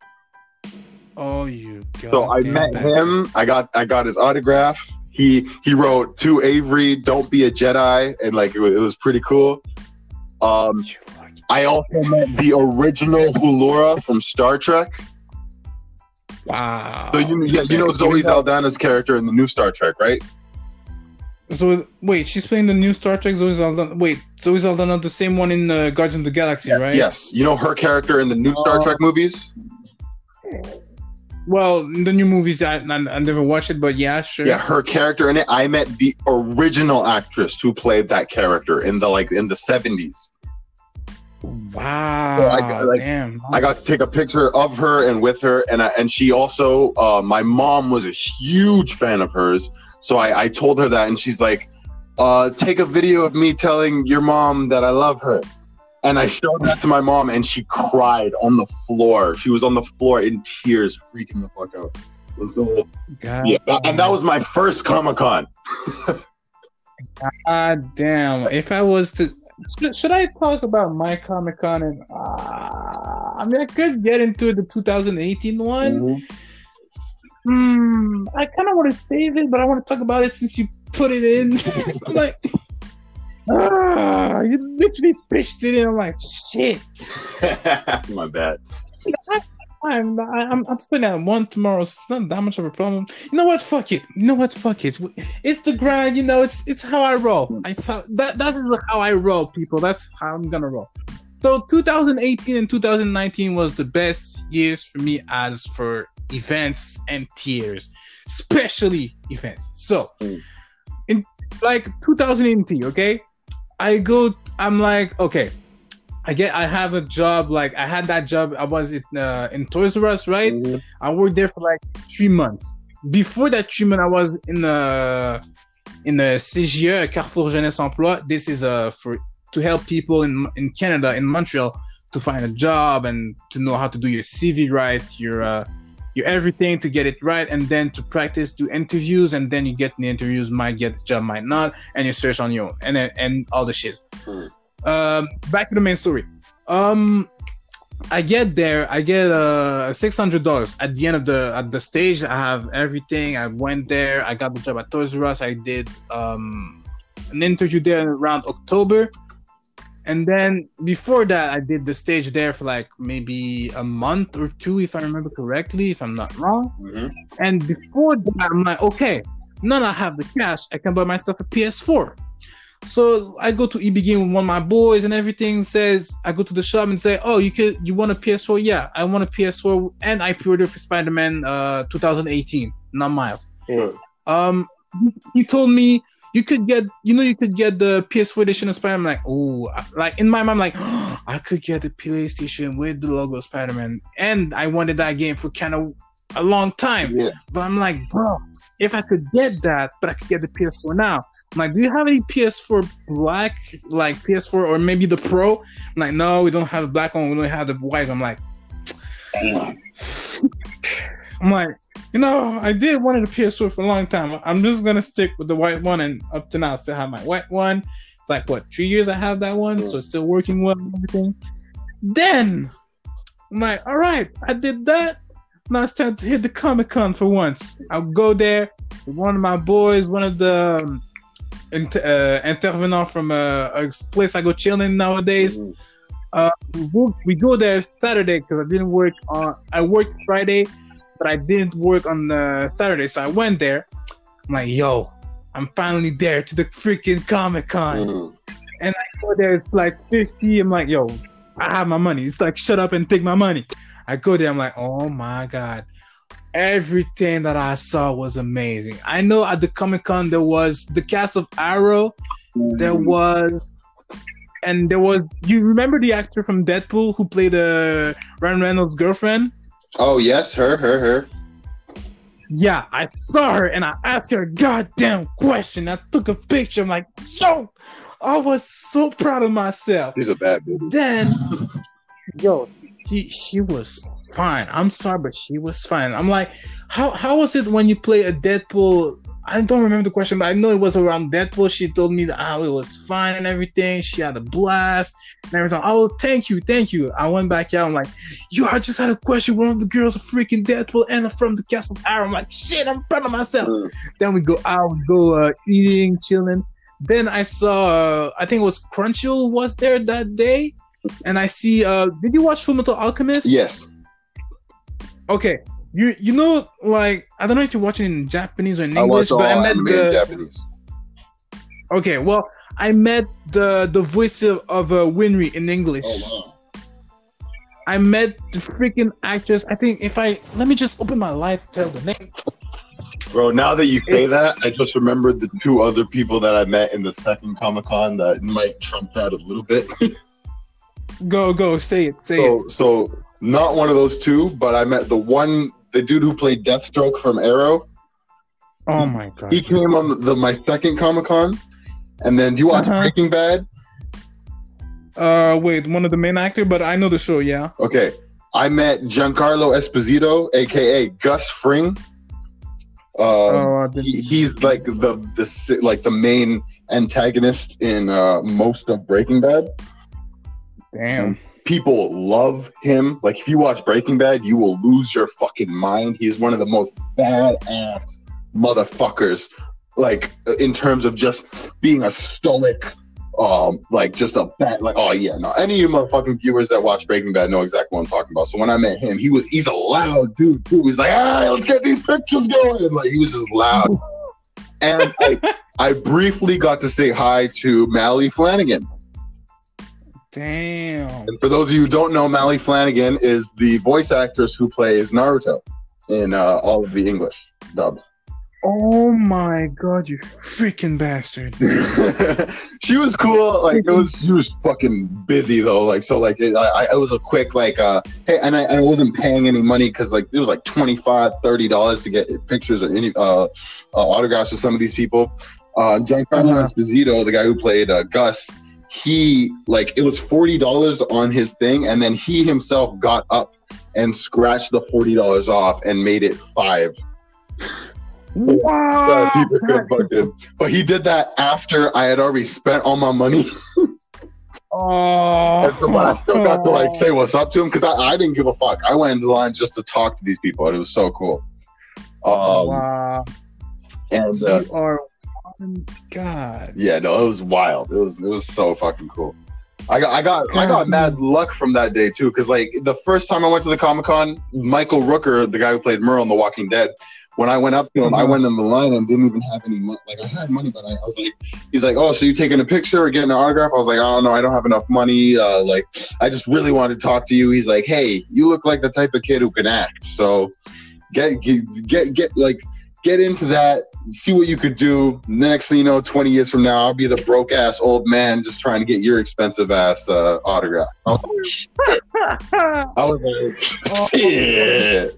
oh, you So I met bastard. him. I got I got his autograph. He he wrote to Avery, "Don't be a Jedi," and like it was, it was pretty cool. Um, I also met the original Uhura from Star Trek. Wow. So you yeah you know Zoe Saldana's character in the new Star Trek, right? So wait, she's playing the new Star Trek. Zoe Saldana. Wait, Zoe Saldana, the same one in uh, Guardians of the Galaxy, right? Yes, you know her character in the new Star Oh. Trek movies. well, the new movies I, I, I never watched it, but yeah, sure. Yeah, her character in it. I met the original actress who played that character in the like in the seventies. Wow. So I got, like, damn. I got to take a picture of her and with her, and I, and she also, uh, my mom was a huge fan of hers, so I, I told her that, and she's like, uh, "Take a video of me telling your mom that I love her," and I showed that to my mom, and she cried on the floor. She was on the floor in tears, freaking the fuck out. So, God, yeah, and that was my first Comic Con. God damn. If I was to. Should, should I talk about my Comic Con? And uh, I mean, I could get into the 2018 one. Hmm. I kind of want to save it, but I want to talk about it since you put it in. I'm like, ah, you literally pitched it in. I'm like, shit. my bad. I'm, I'm, I'm spending at one tomorrow. So it's not that much of a problem. You know what? Fuck it. You know what? Fuck it. It's the grind. You know, it's it's how I roll. It's how that that is how I roll, people. That's how I'm gonna roll. So 2018 and 2019 was the best years for me as for events and tiers, especially events. So Mm. in like 2018, okay, I go. I'm like, okay, I get. I have a job. Like I had that job. I was in uh, in Toys R Us, right? I worked there for like three months. Before that three months, I was in the in the CJE, Carrefour Jeunesse Emploi. This is uh, for to help people in in Canada, in Montreal, to find a job and to know how to do your CV right, your uh, your everything to get it right, and then to practice, do interviews, and then you get the interviews, might get the job, might not, and you search on your own, and and all the shit. Hmm. Um, back to the main story. Um, I get there. I get uh six hundred dollars at the end of the at the stage. I have everything. I went there. I got the job at Toys R Us. I did um an interview there around October, and then before that, I did the stage there for like maybe a month or two, if I remember correctly, if I'm not wrong. Mhm. And before that, I'm like, okay, now I have the cash, I can buy myself a PS4. So I go to EB Games with one of my boys and everything says I go to the shop and say, Oh, you could you want a PS4? Yeah, I want a PS4 and I pre-ordered for Spider-Man uh 2018, not Miles. Yeah. Um he- he told me you could get you know you could get the PS4 edition of Spider-Man. I'm like, oh like in my mind, I'm like, I could get the PlayStation with the logo of Spider-Man. And I wanted that game for kind of a long time. Yeah. But I'm like, bro, if I could get that, but I could get the PS4 now. I'm like, do you have any PS4 black, like PS4 or maybe the Pro? I'm like, no, we don't have a black one. We don't have the white. I'm like, I'm like, you know, I did one of the PS4 for a long time. I'm just gonna stick with the white one, and up to now, I still have my white one. It's like what three years I have that one, so it's still working well and everything. Then I'm like, all right, I did that. Now it's time to hit the Comic Con for once. I'll go there with one of my boys, one of the um, inter- uh, intervenant from uh, a place I go chilling nowadays. We, we go there Saturday because I didn't work on. I worked Friday, but I didn't work on uh, Saturday, so I went there. I'm like, yo, I'm finally there to the freaking Comic Con Mhm. And I go there, it's like 50. I'm like, yo, I have my money. It's like, shut up and take my money. I go there, I'm like, oh my God. Everything that I saw was amazing. I know at the Comic Con there was the cast of Arrow, there was, and there was, you remember the actor from Deadpool who played uh, Ryan Reynolds' girlfriend? Oh yes, her, her, her. Yeah, I saw her and I asked her a goddamn question. I took a picture. I'm like, yo, I was so proud of myself. She's a bad baby. then yo she she was fine i'm sorry but she was fine i'm like how how was it when you play a deadpool i don't remember the question but i know it was around deadpool she told me that how it was fine and everything she had a blast and everything oh thank you thank you i went back out i'm like yo i just had a question one of the girls are freaking deadpool and from the castle arrow i'm like shit i'm proud of myself Mm. then we go out, we go uh, eating, chilling. Then I saw, uh, I think it was Crunchyroll was there that day, and I see. Uh, did you watch Fullmetal Alchemist? Yes. Okay, you you know like I don't know if you're watching in Japanese or in English, watch but I met the. Japanese. Okay, well I met the the voice of, of uh, Winry in English. Oh wow. I met the freaking actress. I think if I let me just open my life, tell the name. Bro, now that you say It's- that, I just remembered the two other people that I met in the second Comic Con that might trump that a little bit. Go, go, say it, say it. so, so not one of those two, but I met the one, the dude who played Deathstroke from Arrow. Oh my god. He came on the, the my second Comic Con, and then do you watch Uh-huh. Breaking Bad? Uh, wait, one of the main actor, but I know the show. Yeah. Okay, I met Giancarlo Esposito, aka Gus Fring. Um, Oh, I didn't- he- he's like the the like the main antagonist in uh, most of Breaking Bad. damn. People love him. Like if you watch Breaking Bad, you will lose your fucking mind. He's one of the most badass motherfuckers. Like in terms of just being a stoic, um, like just a bad. Like oh yeah, no. Any of you motherfucking viewers that watch Breaking Bad know exactly what I'm talking about. So when I met him, he was he's a loud dude too. He's like, ah, let's get these pictures going. Like he was just loud. And I, I briefly got to say hi to Maile Flanagan. Damn. And for those of you who don't know, Maile Flanagan is the voice actress who plays Naruto in uh, all of the English dubs. Oh my god, you freaking bastard. she was cool. Like it was, she was fucking busy though. Like so, like it, I, I- it was a quick like, uh, hey, and I, I wasn't paying any money because like it was like 25 30 dollars to get pictures or any uh, uh, autographs of some of these people. Uh, Giancarlo Uh-huh. Esposito, the guy who played uh, Gus, he like it was forty dollars on his thing, and then he himself got up and scratched the forty dollars off and made it five. Wow. So But he did that after I had already spent all my money. Oh. And so, I still got to like say what's up to him because I, I didn't give a fuck. I went into the line just to talk to these people, and it was so cool. Um, wow. and uh, you are one god. yeah, no, it was wild. It was it was so fucking cool. I got I got I got mad luck from that day too, because like the first time I went to the Comic Con, Michael Rooker, the guy who played Merle in The Walking Dead, when I went up to him, I Mhm. went in the line and didn't even have any money. Like I had money, but I, I was like, he's like, oh, so you taking a picture or getting an autograph? I was like, oh no, I don't have enough money. Uh, like I just really wanted to talk to you. He's like, hey, you look like the type of kid who can act. So get get get, get like get into that see what you could do. Next thing you know, 20 years from now, I'll be the broke ass old man just trying to get your expensive ass uh, autograph. I was like, I was like, shit.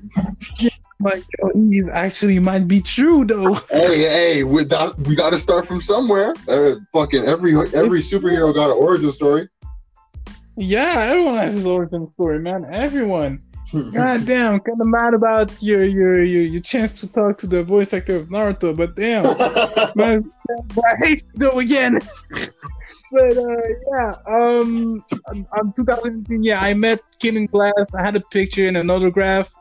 Like, yo, he's actually might be true though. Hey, hey, we, that, we got to start from somewhere. Uh, fucking every every superhero got an origin story. Yeah, everyone has his origin story, man. Everyone. God damn, kind of mad about your, your your your chance to talk to the voice actor of Naruto, but damn, man, I hate you though again. but uh, yeah, um, on, on 2018, yeah, I met Keenan Glass. I had a picture and an autograph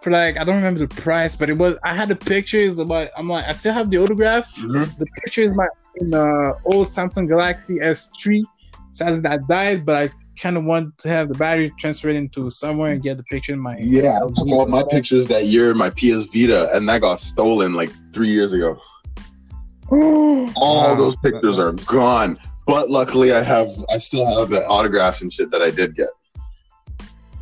for like I don't remember the price, but it was I had a picture. It's about I'm like I still have the autograph. Mhm. The picture is my in uh, old Samsung Galaxy S3. Sadly, that died, but I kind of want to have the battery transferred into somewhere and get the picture in my Yeah, I took all my pictures that year in my PS Vita, and that got stolen like three years ago. All Wow. those pictures are gone. But luckily, I have, I still have the autographs and shit that I did get.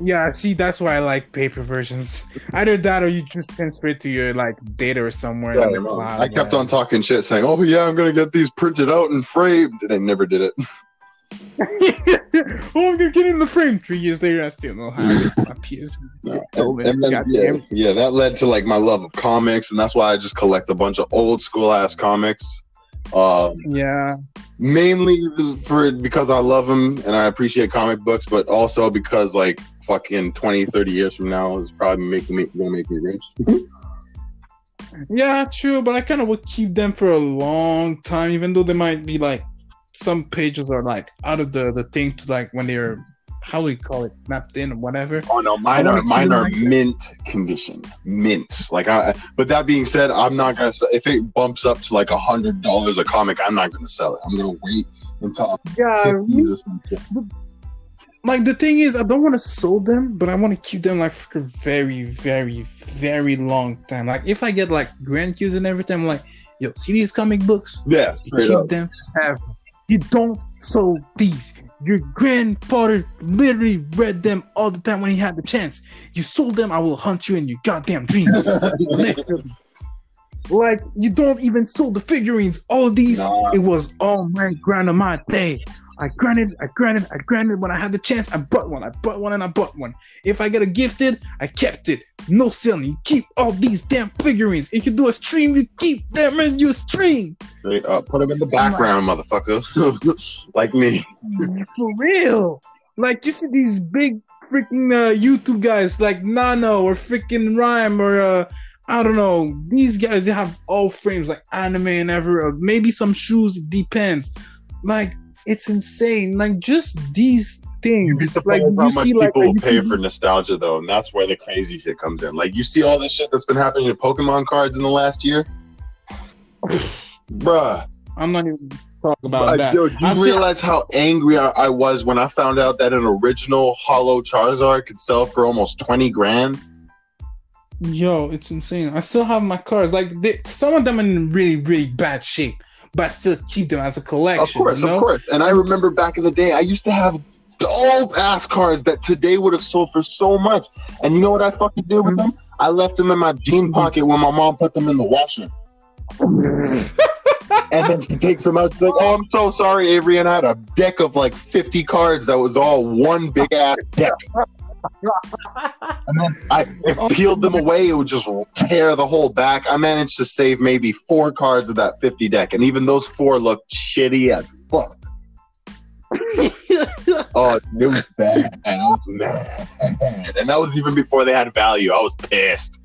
Yeah, see, that's why I like paper versions. Either that or you just transfer it to your like data or somewhere in the cloud. I kept on talking shit, saying, "Oh yeah, I'm gonna get these printed out and framed," and I never did it. oh, I'm gonna get in the frame. Three years later, I still know how my PS. No. And, and yeah, yeah, that led to like my love of comics, and that's why I just collect a bunch of old school ass comics. Um, Yeah, mainly for because I love them and I appreciate comic books, but also because like fucking 20, 30 years from now, it's probably making me gonna make me rich. yeah, true. But I kind of would keep them for a long time, even though they might be like some pages are like out of the the thing to like when they're how do we call it snapped in or whatever. Oh no, mine are mine are like mint condition, mint. Like I, but that being said, I'm not gonna. If it bumps up to like a hundred dollars a comic, I'm not gonna sell it. I'm gonna wait until Yeah, 50s or like the thing is, I don't want to sell them, but I want to keep them like for a very, very, very long time. Like if I get like grandkids and everything, I'm like, yo, see these comic books? Yeah, keep up. them forever. You don't sell these. Your grandfather literally read them all the time when he had the chance. You sold them, I will hunt you in your goddamn dreams. Like you don't even sold the figurines. All these, Nah. it was all my grandma day. I granted, I granted, I granted. When I had the chance, I bought one. I bought one and I bought one. If I get a gifted, I kept it. No selling. You keep all these damn figurines. If you do a stream, you keep them in your stream. Straight up. Put them in the background, motherfucker. like me. For real. Like you see these big freaking uh, YouTube guys like Nano or freaking Rhyme or uh, I don't know. These guys they have all frames like anime and ever maybe some shoes. Depends. Like it's insane. Like just these You'd be things. Like how you much see like people will pay for nostalgia, though, and that's where the crazy shit comes in. Like, you see all this shit that's been happening to Pokemon cards in the last year, bruh. I'm not even talking about Uh, that. yo, do I you see- realize how angry I, I was when I found out that an original Holo Charizard could sell for almost twenty grand? Yo, it's insane. I still have my cards. Like they, some of them are in really, really bad shape, but I still keep them as a collection. Of course, you know? of course. And I remember back in the day, I used to have old ass cards that today would have sold for so much. And you know what I fucking did with mm-hmm. them? I left them in my jean mm-hmm. pocket when my mom put them in the washer. And then she takes them out. She's like, "Oh, I'm so sorry, Avery." And I had a deck of like 50 cards that was all one big ass deck. And then I if oh. peeled them away, it would just tear the whole back. I managed to save maybe four cards of that 50 deck, and even those four looked shitty as fuck. Oh, it was bad. I was mad. And that was even before they had value. I was pissed.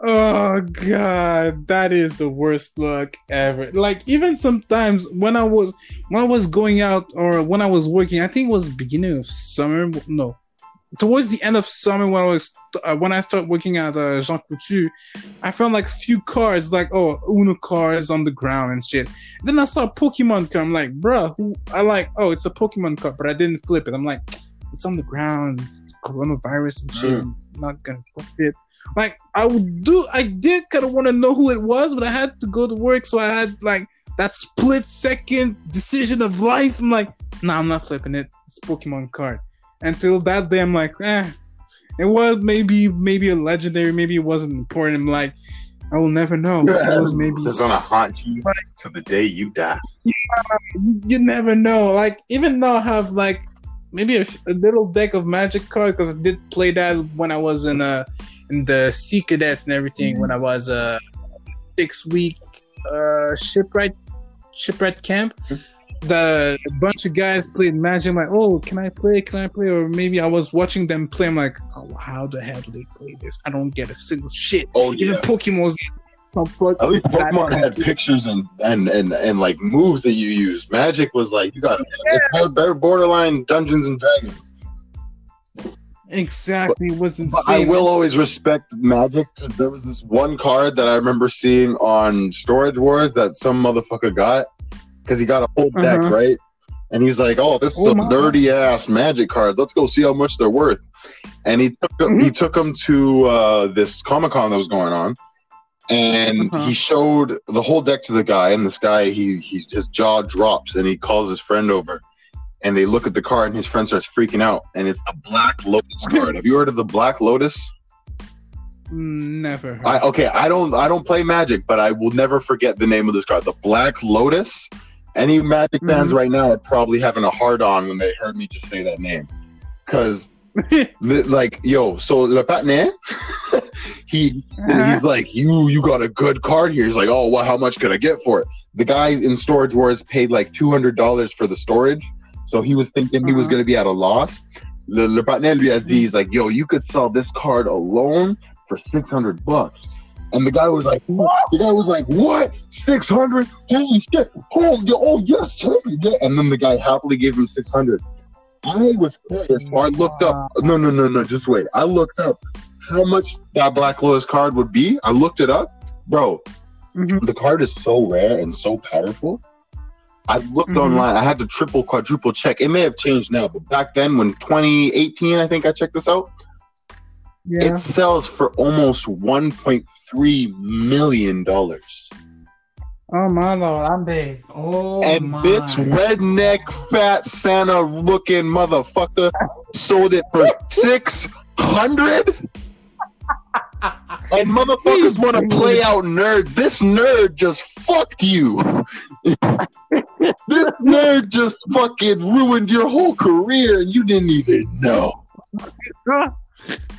Oh god, that is the worst luck ever. Like even sometimes when I was when I was going out or when I was working, I think it was beginning of summer. No, towards the end of summer when I was uh, when I started working at uh, Jean Coutu, I found like a few cards like oh Uno cards on the ground and shit. Then I saw a Pokemon card. I'm like, bruh, who? I like oh it's a Pokemon card, but I didn't flip it. I'm like, it's on the ground, it's coronavirus and shit. I'm not gonna flip it. Like I would do, I did kind of want to know who it was, but I had to go to work, so I had like that split second decision of life. I'm like, nah, I'm not flipping it. It's a Pokemon card. Until that day, I'm like, eh, it was maybe maybe a legendary, maybe it wasn't important. I'm like, I will never know. It was maybe It's gonna haunt you to the day you die. you, you never know. Like even though I have like maybe a, a little deck of magic cards because I did play that when I was in uh in the sea cadets and everything when I was a six week uh shipwright shipwright camp. The bunch of guys played magic. I'm like, oh, can I play? Can I play? Or maybe I was watching them play. I'm like, oh, how the hell do they play this? I don't get a single shit. Oh Even Pokemon's At least Pokemon had pictures and, and and and like moves that you use. Magic was like you got it's had better borderline Dungeons and Dragons. exactly it was But I will always respect Magic because there was this one card that I remember seeing on Storage Wars that some motherfucker got because he got a whole deck Uh-huh. right, and he's like, "Oh, this is Oh a my. nerdy ass Magic cards. Let's go see how much they're worth." And he took Mm-hmm. he took him to uh, this Comic Con that was going on, and Uh-huh. he showed the whole deck to the guy, and this guy he he's his jaw drops, and he calls his friend over. And they look at the card, and his friend starts freaking out. And it's the Black Lotus card. Have you heard of the Black Lotus? Never. Heard. I okay, I don't I don't play Magic, but I will never forget the name of this card, the Black Lotus. Any Magic fans Mhm. right now are probably having a hard on when they heard me just say that name, because like yo, so Le Patinet, he he's like you you got a good card here. He's like, oh, well, how much could I get for it? The guy in Storage Wars paid like two hundred dollars for the storage, so he was thinking he was Uh-huh. going to be at a loss. Le, Le Patinet lui a dit, he's like, yo, you could sell this card alone for six hundred bucks. And the guy was like, "What?" The guy was like, "What? Six hundred? Holy shit! Oh, oh yes, tell me that." And then the guy happily gave him six hundred. I was curious, so I looked up. No, no, no, no. Just wait. I looked up how much that Black Lotus card would be. I looked it up, bro. Mhm. The card is so rare and so powerful. I looked Mhm. online. I had to triple, quadruple check. It may have changed now, but back then, when 2018, I think I checked this out. Yeah. It sells for almost 1.3 million dollars. Oh my lord, I'm big. Oh and my. bitch redneck fat Santa looking motherfucker sold it for six hundred. And motherfuckers want to play out nerds. This nerd just fucked you. this nerd just fucking ruined your whole career and you didn't even know.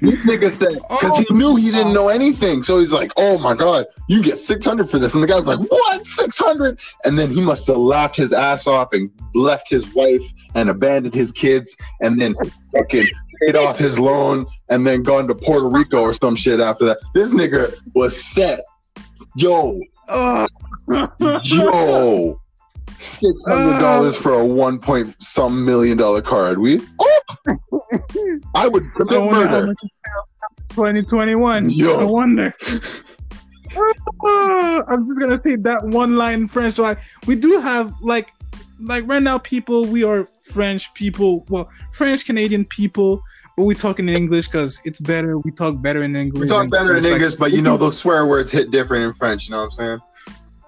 This nigga said, oh, because he knew he didn't know anything. So he's like, oh my God, you get 600 for this. And the guy was like, what? 600? And then he must have laughed his ass off and left his wife and abandoned his kids and then fucking paid off his loan and then gone to Puerto Rico or some shit after that. This nigga was set. Yo, Oh. yo. Six hundred dollars uh. for a one point some million dollar card. We, oh, I would commit murder. costs 2021. Yo. I wonder. Oh, I'm just gonna say that one line in French. Like we do have like like right now, people we are French people. Well, French Canadian people, but we talk in English because it's better. We talk better in English. We talk better in French. Like, English, but you know those swear words hit different in French. You know what I'm saying?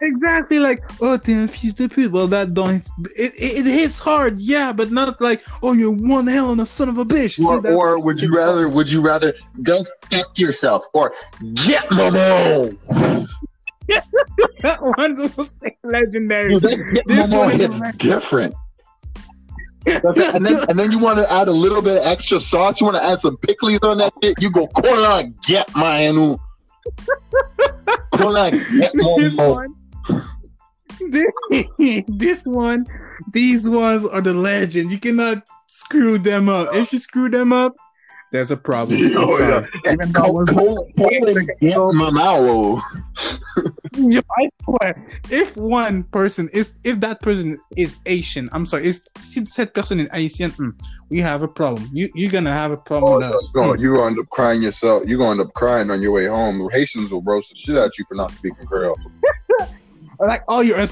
Exactly, like oh, t'es un fils de pute. Well, that don't it, it, it hits hard, yeah, but not like oh, you're one hell and a son of a bitch. Or, that's- or would you rather? Would you rather go fuck yourself or get momo? that one's almost like legendary. Dude, that This one is hits different. and then and then you want to add a little bit of extra sauce. You want to add some pickles on that shit. You go cola get my Cola get one. This, this one, these ones are the legend. You cannot screw them up. If you screw them up, there's a problem. Oh, yeah. Even though Cola, it was- cola get momo. Yo, I swear, if one person is, if that person is Asian, I'm sorry, if si person is Haitian, mm, we have a problem. You, you're gonna have a problem with us. No, Mm. you gonna end up crying yourself. You're gonna end up crying on your way home. Haitians will roast the shit out you for not speaking Creole. Like all your,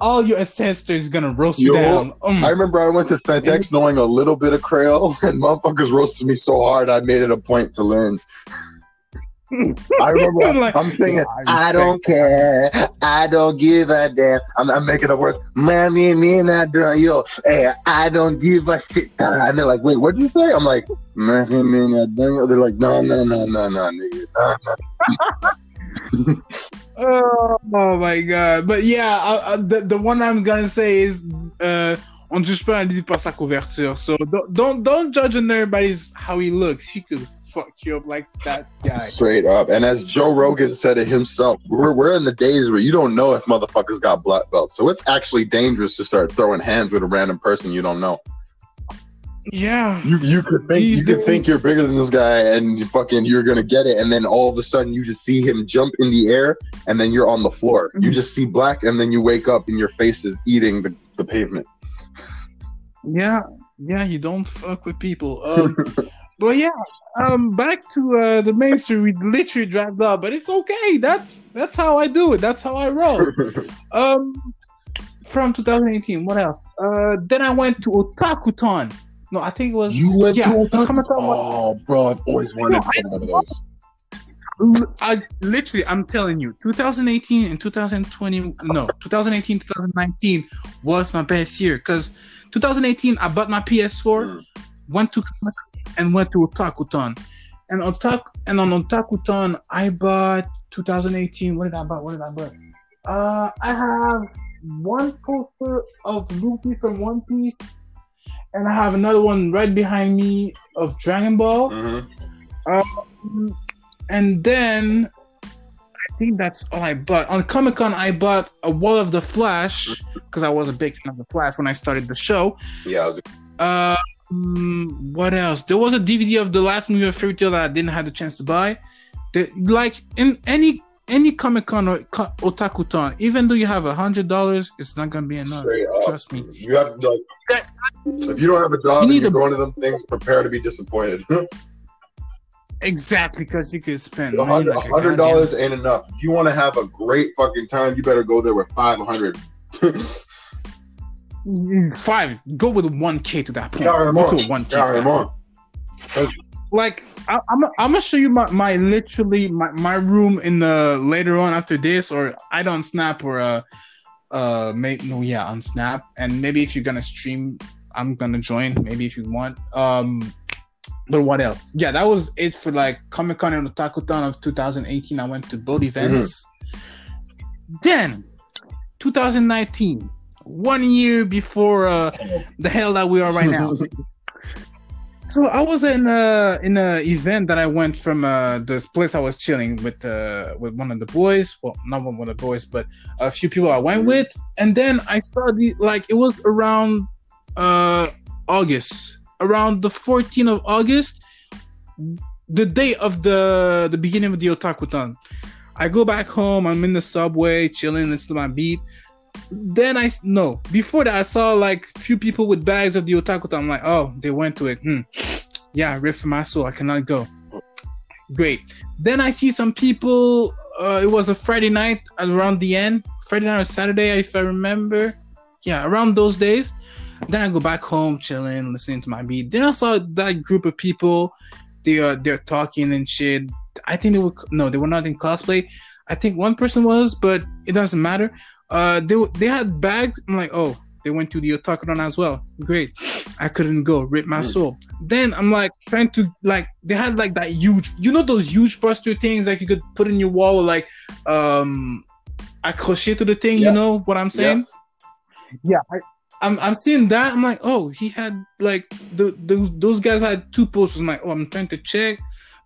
all your ancestors gonna roast you Yo, down. Mm. I remember I went to Fentex knowing a little bit of Creole, and motherfuckers roasted me so hard I made it a point to learn. I remember Like, I'm singing, I I don't care, I don't give a damn. I'm, I'm making up words. Mommy, me not doing yo. Hey, I don't give a shit. And they're like, wait, what'd you say? I'm like, mommy, me not doing yo. They're like, no, no, no, no, no, nigga. No, no. Oh, oh my god! But yeah, I, I, the the one I'm gonna say is uh, on juge pas un livre par sa couverture. So don't don't don't judge his how he looks. He could fuck you up like that guy. Straight up. And as Joe Rogan said it himself, we're, we're in the days where you don't know if motherfuckers got black belts. So it's actually dangerous to start throwing hands with a random person you don't know. Yeah. You, you could think These you could think you're bigger than this guy and you fucking you're gonna get it and then all of a sudden you just see him jump in the air and then you're on the floor. You just see black and then you wake up and your face is eating the, the pavement. Yeah, yeah, you don't fuck with people. Um, but yeah, um, back to uh, the main street. We literally dragged up, but it's okay. That's that's how I do it. That's how I roll. um, from 2018. What else? Uh, then I went to Otakuthon. No, I think it was. You went yeah, to? Comic-Con Oh bro, I've always wanted to one of those. I literally, I'm telling you, 2018 and 2020, no, 2018, 2019 was my best year because 2018 I bought my PS4, Mm. went to and went to Otakuthon, and on Otaku and on Otakuthon I bought 2018. What did I buy? What did I buy? Uh, I have one poster of Luffy from One Piece, and I have another one right behind me of Dragon Ball. Mhm. Um, and then I think that's all I bought. On Comic Con, I bought a Wall of the Flash because I was a big fan of the Flash when I started the show. Yeah, I was Uh, mm, what else? There was a DVD of the last movie of Fairy Tail that I didn't have the chance to buy. The, like in any any Comic Con or co- Otakuthon, even though you have a hundred dollars, it's not gonna be enough. Trust me. You have like That- if you don't have a job You need you're a- going to them things, prepare to be disappointed. Exactly, because you could spend A hundred like a hundred goddamn- dollars ain't enough. If you want to have a great fucking time, you better go there with five hundred. Five. Go with one K to that point. Carrément. Go to one K. Carrément. like I, I'm I'm gonna show you my, my literally my, my room in the later on after this, or I don't snap or uh uh maybe no yeah on Snap, and maybe if you're gonna stream, I'm gonna join. Maybe if you want. Um, but what else? Yeah, that was it for like Comic Con and Otakuthon of 2018. I went to both events. Then 2019, one year before uh, the hell that we are right now. so I was in a in a event that I went from uh, this place I was chilling with uh, with one of the boys. Well, not one of the boys, but a few people I went with, and then I saw the like it was around uh August, around the 14th of August, the day of the the beginning of the Otakuthon. I go back home. I'm in the subway, chilling, listening to my beat. Then I no before that I saw like few people with bags of the otaku. I'm like, oh, they went to it. Hmm. Yeah, rip for my soul. I cannot go. Great. Then I see some people. Uh, it was a Friday night around the end, Friday night or Saturday, if I remember. Yeah, around those days. Then I go back home, chilling, listening to my beat. Then I saw that group of people. They are they're talking and shit. I think they were no, they were not in cosplay. I think one person was, but it doesn't matter. Uh, they they had bags. I'm like, oh, they went to the Otakuthon as well. Great. I couldn't go. Rip my soul. Then I'm like trying to like they had like that huge, you know, those huge poster things like you could put in your wall, or like um, accroché to the thing. Yeah. You know what I'm saying? Yeah. I, I'm I'm seeing that. I'm like, oh, he had like the, those those guys had two posters. I'm like, oh, I'm trying to check,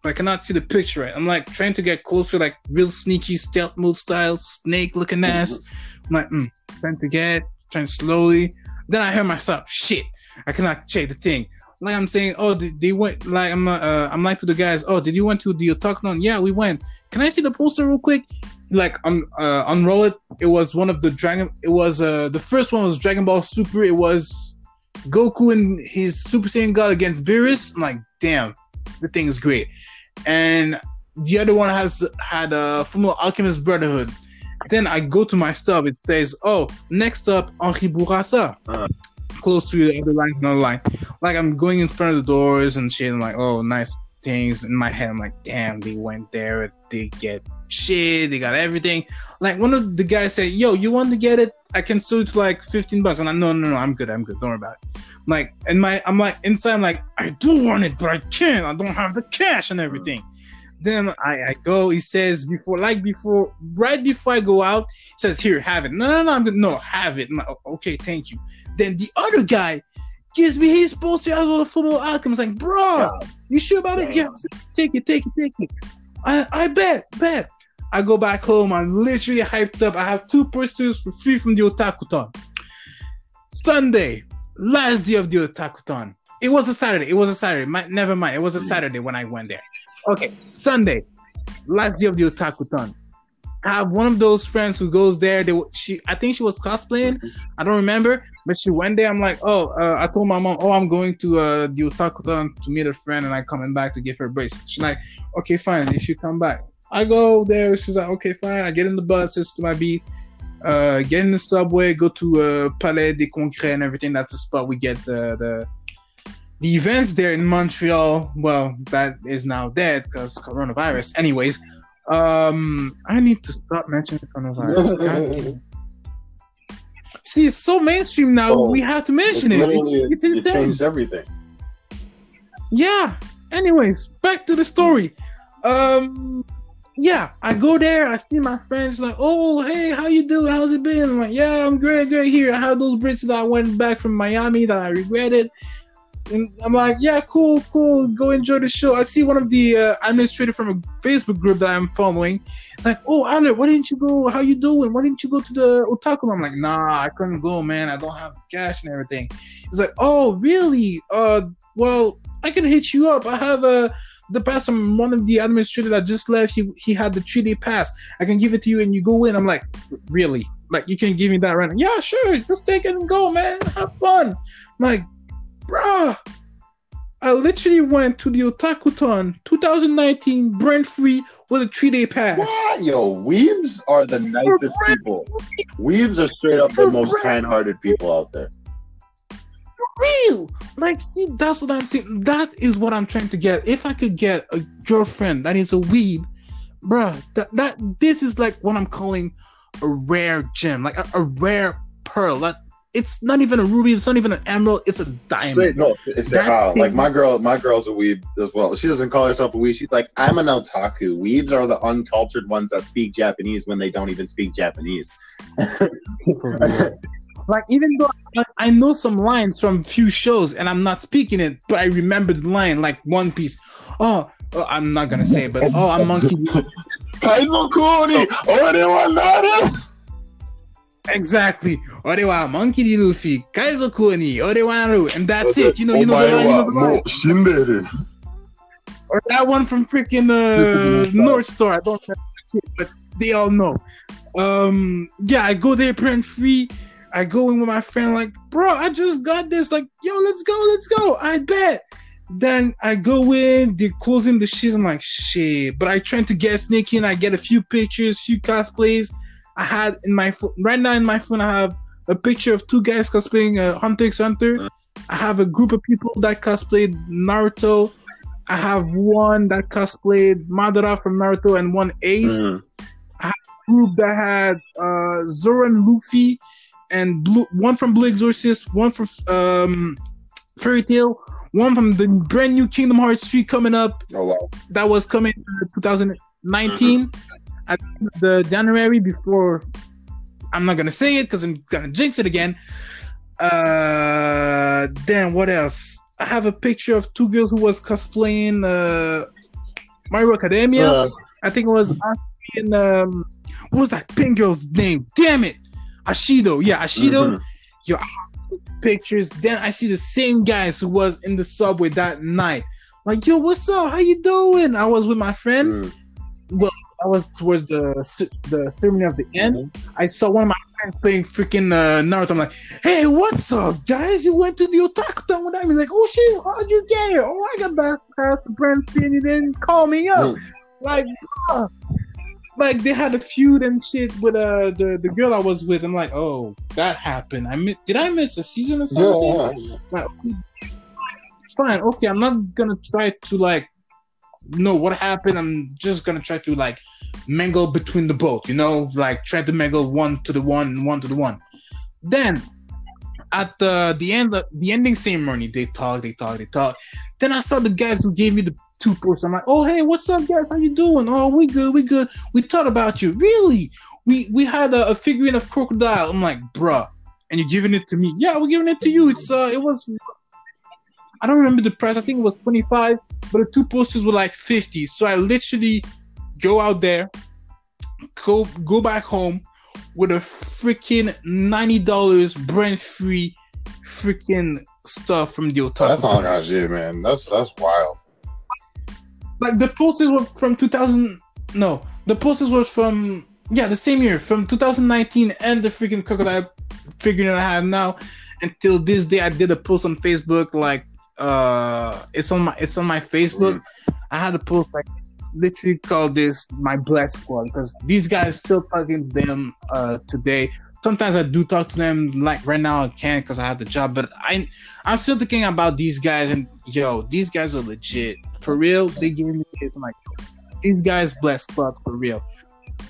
but I cannot see the picture right. I'm like trying to get closer, like real sneaky stealth mode style, snake looking ass. I'm like, mm, trying to get, trying slowly. Then I hear myself, shit, I cannot check the thing. Like I'm saying, oh, they, went. Like I'm, uh, I'm like to the guys, oh, did you went to the Otakuthon? Yeah, we went. Can I see the poster real quick? Like um, uh, unroll it. It was one of the Dragon. It was uh, the first one was Dragon Ball Super. It was Goku and his Super Saiyan God against Beerus. I'm like, damn, the thing is great. And the other one has had a Fullmetal Alchemist Brotherhood. Then I go to my stub. It says, "Oh, next up, Henri Bourassa." Uh. Close to the other line, another line. Like I'm going in front of the doors and shit. I'm like, "Oh, nice things." In my head, I'm like, "Damn, they went there. They get shit. They got everything." Like one of the guys said, "Yo, you want to get it? I can sell it to like 15 bucks." And I'm, "No, no, no. I'm good. I'm good. Don't worry about it." I'm like, and my, I'm like inside. I'm like, "I do want it, but I can't. I don't have the cash and everything." Then I, I go. He says before, like before, right before I go out, he says, "Here, have it." No, no, no. I'm good. No, have it. Like, "Oh, okay, thank you. Then the other guy gives me his poster as well. The Fullmetal Alchemist. Like, bro, you sure about it? Yeah, take it, take it, take it. I, I bet, bet. I go back home. I'm literally hyped up. I have two posters for free from the Otakuthon. Sunday, last day of the Otakuthon. It was a Saturday. It was a Saturday. My, never mind. It was a Saturday when I went there. Okay, Sunday, last day of the Otakuthon. I have one of those friends who goes there. They she, I think she was cosplaying. I don't remember, but she went there. I'm like, oh, uh, I told my mom, oh, I'm going to uh, the Otakuthon to meet a friend, and I'm coming back to give her a brace. She's like, okay, fine. if You come back. I go there. She's like, okay, fine. I get in the bus, listen to my beat, uh, get in the subway, go to uh, Palais des Congrès and everything. That's the spot we get the the the events there in Montreal. Well, that is now dead because coronavirus. Anyways, um, I need to stop mentioning coronavirus. See, it's so mainstream now. Oh, we have to mention it. It- It's it insane. changed everything. Yeah. Anyways, back to the story. Um yeah, I go there, I see my friends like, oh hey, how you doing? How's it been? I'm like, yeah, I'm great, great here. I have those bracelets that I went back from Miami that I regretted. And I'm like, yeah, cool, cool. Go enjoy the show. I see one of the uh, administrator from a Facebook group that I'm following. Like, oh, Anna, why didn't you go? How you doing? Why didn't you go to the otaku? I'm like, nah, I couldn't go, man. I don't have cash and everything. He's like, oh, really? Uh, well, I can hit you up. I have a the pass from one of the administrators that just left. He he had the three day pass. I can give it to you and you go in. I'm like, really? Like you can give me that right now? Yeah, sure. Just take it and go, man. Have fun. I'm like, bruh. I literally went to the Otakuthon 2019 Brent free with a three day pass. What? Yo, weebs are the nicest people. Weebs are straight up the most kind-hearted people out there. Real. Like, see, that's what I'm saying. That is what I'm trying to get. If I could get a girlfriend that is a weeb, bruh, that, that this is like what I'm calling a rare gem, like a, a rare pearl. That it's not even a ruby, it's not even an emerald, it's a diamond. Wait, no, it's the thing- like my girl. My girl's a weeb as well. She doesn't call herself a weeb. She's like, I'm an otaku. Weebs are the uncultured ones that speak Japanese when they don't even speak Japanese. Like even though I, I know some lines from few shows and I'm not speaking it, but I remember the line like One Piece. Oh, oh, I'm not gonna say it, but oh, I'm monkey. Kaizo Kuni, Nara. exactly. Orewa monkey D. Luffy, Kaizoku ni Orewaru, and that's it. You know, you know the line, you know the line. Shindere. or that one from freaking uh, North Star. I don't remember, but they all know. Um, yeah, I go there print free. I go in with my friend, like, bro, I just got this. Like, yo, let's go, let's go. I bet. Then I go in, they're closing the shit. I'm like, shit. But I try to get sneaky and I get a few pictures, few cosplays. I had in my phone, right now in my phone, I have a picture of two guys cosplaying uh, Hunter x Hunter. I have a group of people that cosplayed Naruto. I have one that cosplayed Madara from Naruto and one Ace Mm. group that had uh, Zoro and Luffy, and Blue, one from Blue Exorcist, one from um, Fairy Tail, one from the brand new Kingdom Hearts 3 coming up Oh wow. that was coming in 2019 at the January before. I'm not gonna say it because I'm gonna jinx it again. Uh, then what else? I have a picture of two girls who was cosplaying uh, My Hero Academia. Uh, I think it was and um, what was that pink girl's name? Damn it, Ashido. Yeah, Ashido. mhm. Yo, pictures. Then I see the same guys who was in the subway that night. Like, yo, what's up? How you doing? I was with my friend. Mm. I was towards the the ceremony of the end. I saw one of my friends playing freaking uh, Naruto. I'm like, hey, what's up, guys? You went to the otaku town with. He's like, oh shit, how'd you get here? Oh, I got back past Brent and you didn't call me up. Mm. Like, bruh. Like they had a feud and shit with uh the, the girl I was with. I'm like, oh, that happened. I mi- did I miss a season or something? Yeah, yeah. Like, fine, okay, I'm not gonna try to like know what happened. I'm just gonna try to like mingle between the both, you know, like try to mingle one to the one and one to the one. Then at the the end of the ending ceremony, they talk, they talk, they talk. Then I saw the guys who gave me the two posts. I'm like, oh hey, what's up, guys? How you doing? Oh, we good, we good. We thought about you. Really? We we had a, a figurine of crocodile. I'm like, bruh, and you're giving it to me? Yeah, we're giving it to you. It's uh, it was. I don't remember the price. I think it was 25, but the two posters were like 50. So I literally go out there, go go back home with a freaking ninety dollars brand free freaking stuff from the otaku. That's all Town. I shit, man. That's that's wild. Like the posters were from 2000. No, the posters were from yeah the same year from 2019 and the freaking crocodile figure that I have now. Until this day, I did a post on Facebook like uh it's on my it's on my Facebook. I had a post like literally called this my blessed squad because these guys still to them uh today. Sometimes I do talk to them like right now I can't because I have the job, but I I'm still thinking about these guys and yo, these guys are legit. For real, they gave me this I'm like these guys blessed squad for real.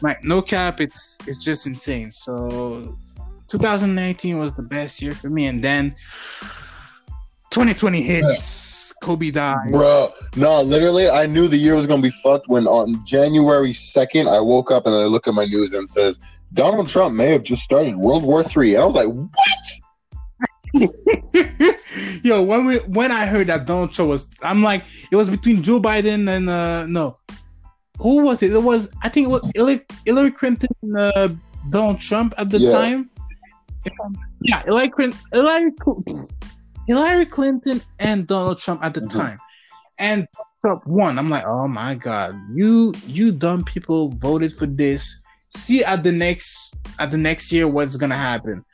Like no cap, it's it's just insane. So 2019 was the best year for me, and then 2020 hits. Kobe died. Bro, no, literally, I knew the year was gonna be fucked when on January second, I woke up and I look at my news and says Donald Trump may have just started World War Three, and I was like, "What?" Yo, when we when I heard that Donald Trump was, I'm like, it was between Joe Biden and uh no, who was it? It was I think it was Hillary, Hillary Clinton, and, uh, Donald Trump at the Yeah. time. Yeah, Hillary Clinton, Hillary, Hillary Clinton and Donald Trump at the Mhm. time, and Trump won. I'm like, oh my god, you you dumb people voted for this. See at the next at the next year what's gonna happen.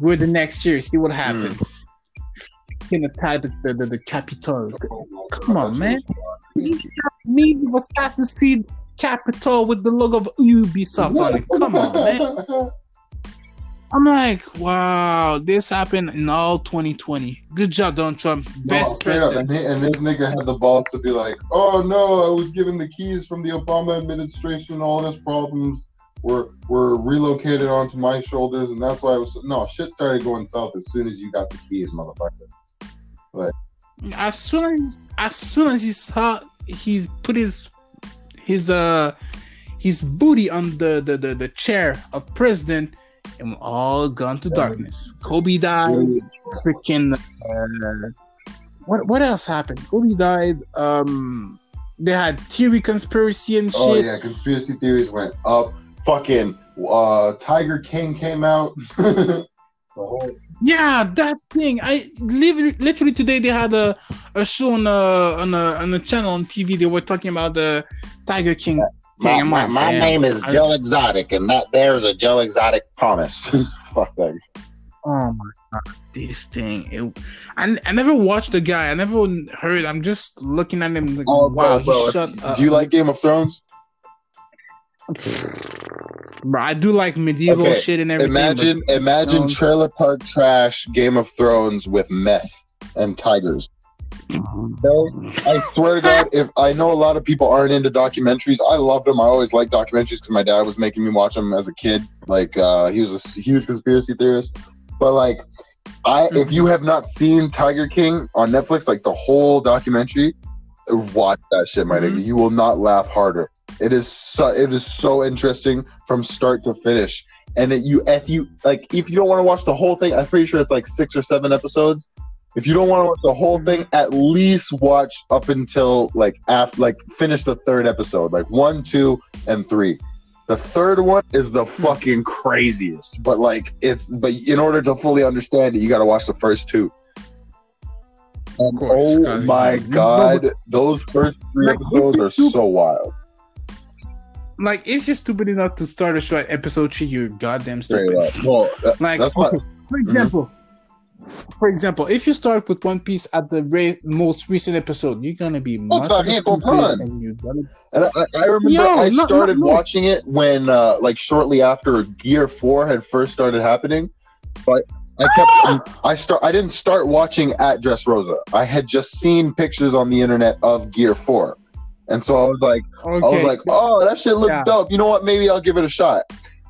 We're the next year. See what happened. Hmm. Can attack the, the, the, the Capitol. Come on, man. Me was Assassin's Creed Capitol with the logo of Ubisoft on it. Come on, man. I'm like, wow, this happened in all 2020. Good job, Donald Trump. Best No, president. And, he- and this nigga had the ball to be like, "Oh no, I was given the keys from the Obama administration. All these problems were were relocated onto my shoulders, and that's why I was no shit started going south as soon as you got the keys, motherfucker." Like As soon as as soon as he saw he's put his his uh his booty on the the, the, the chair of president and we're all gone to darkness. Kobe died. Freaking uh, what what else happened? Kobe died. Um they had theory conspiracy and shit. Oh yeah, conspiracy theories went up. Fucking uh, Tiger King came out. Whole- Yeah, that thing. I literally, literally today they had a, a show on a on a on a channel on TV. They were talking about the Tiger King thing. My, my, my name is I- Joe Exotic, and that there's a Joe Exotic promise. Fuck that. Oh my god, this thing. It, I I never watched the guy. I never heard. I'm just looking at him. Like, Oh, wow, bro, bro. he shut up. Do you like Game of Thrones? Bro, I do like medieval Okay, shit and everything. Imagine, imagine um, Trailer Park Trash Game of Thrones with meth and tigers. I swear to God, if I know a lot of people aren't into documentaries, I love them. I always liked documentaries because my dad was making me watch them as a kid. Like uh, he was a huge conspiracy theorist. But like, I if you have not seen Tiger King on Netflix, like the whole documentary, watch that shit, my nigga. Mhm. You will not laugh harder. It is so it is so interesting from start to finish. And it, you if you like if you don't want to watch the whole thing, I'm pretty sure it's like six or seven episodes. If you don't want to watch the whole thing, at least watch up until like after like finish the third episode, like one, two, and three. The third one is the fucking craziest, but like it's but in order to fully understand it, you got to watch the first two. Course, oh my god, those first three episodes are so wild. Like if you're stupid enough to start a show at episode three, you're goddamn stupid. Well, that- Like okay, for example, for example, if you start with One Piece at the re- most recent episode, you're gonna be much a Hanko stupid, and you're gonna And I, I remember Yo, I started watching it when, uh, like, shortly after Gear Four had first started happening. But I kept, I start, I didn't start watching at Dressrosa. I had just seen pictures on the internet of Gear Four, and so I was like, okay. I was like, oh, that shit looks Yeah. dope. You know what? Maybe I'll give it a shot.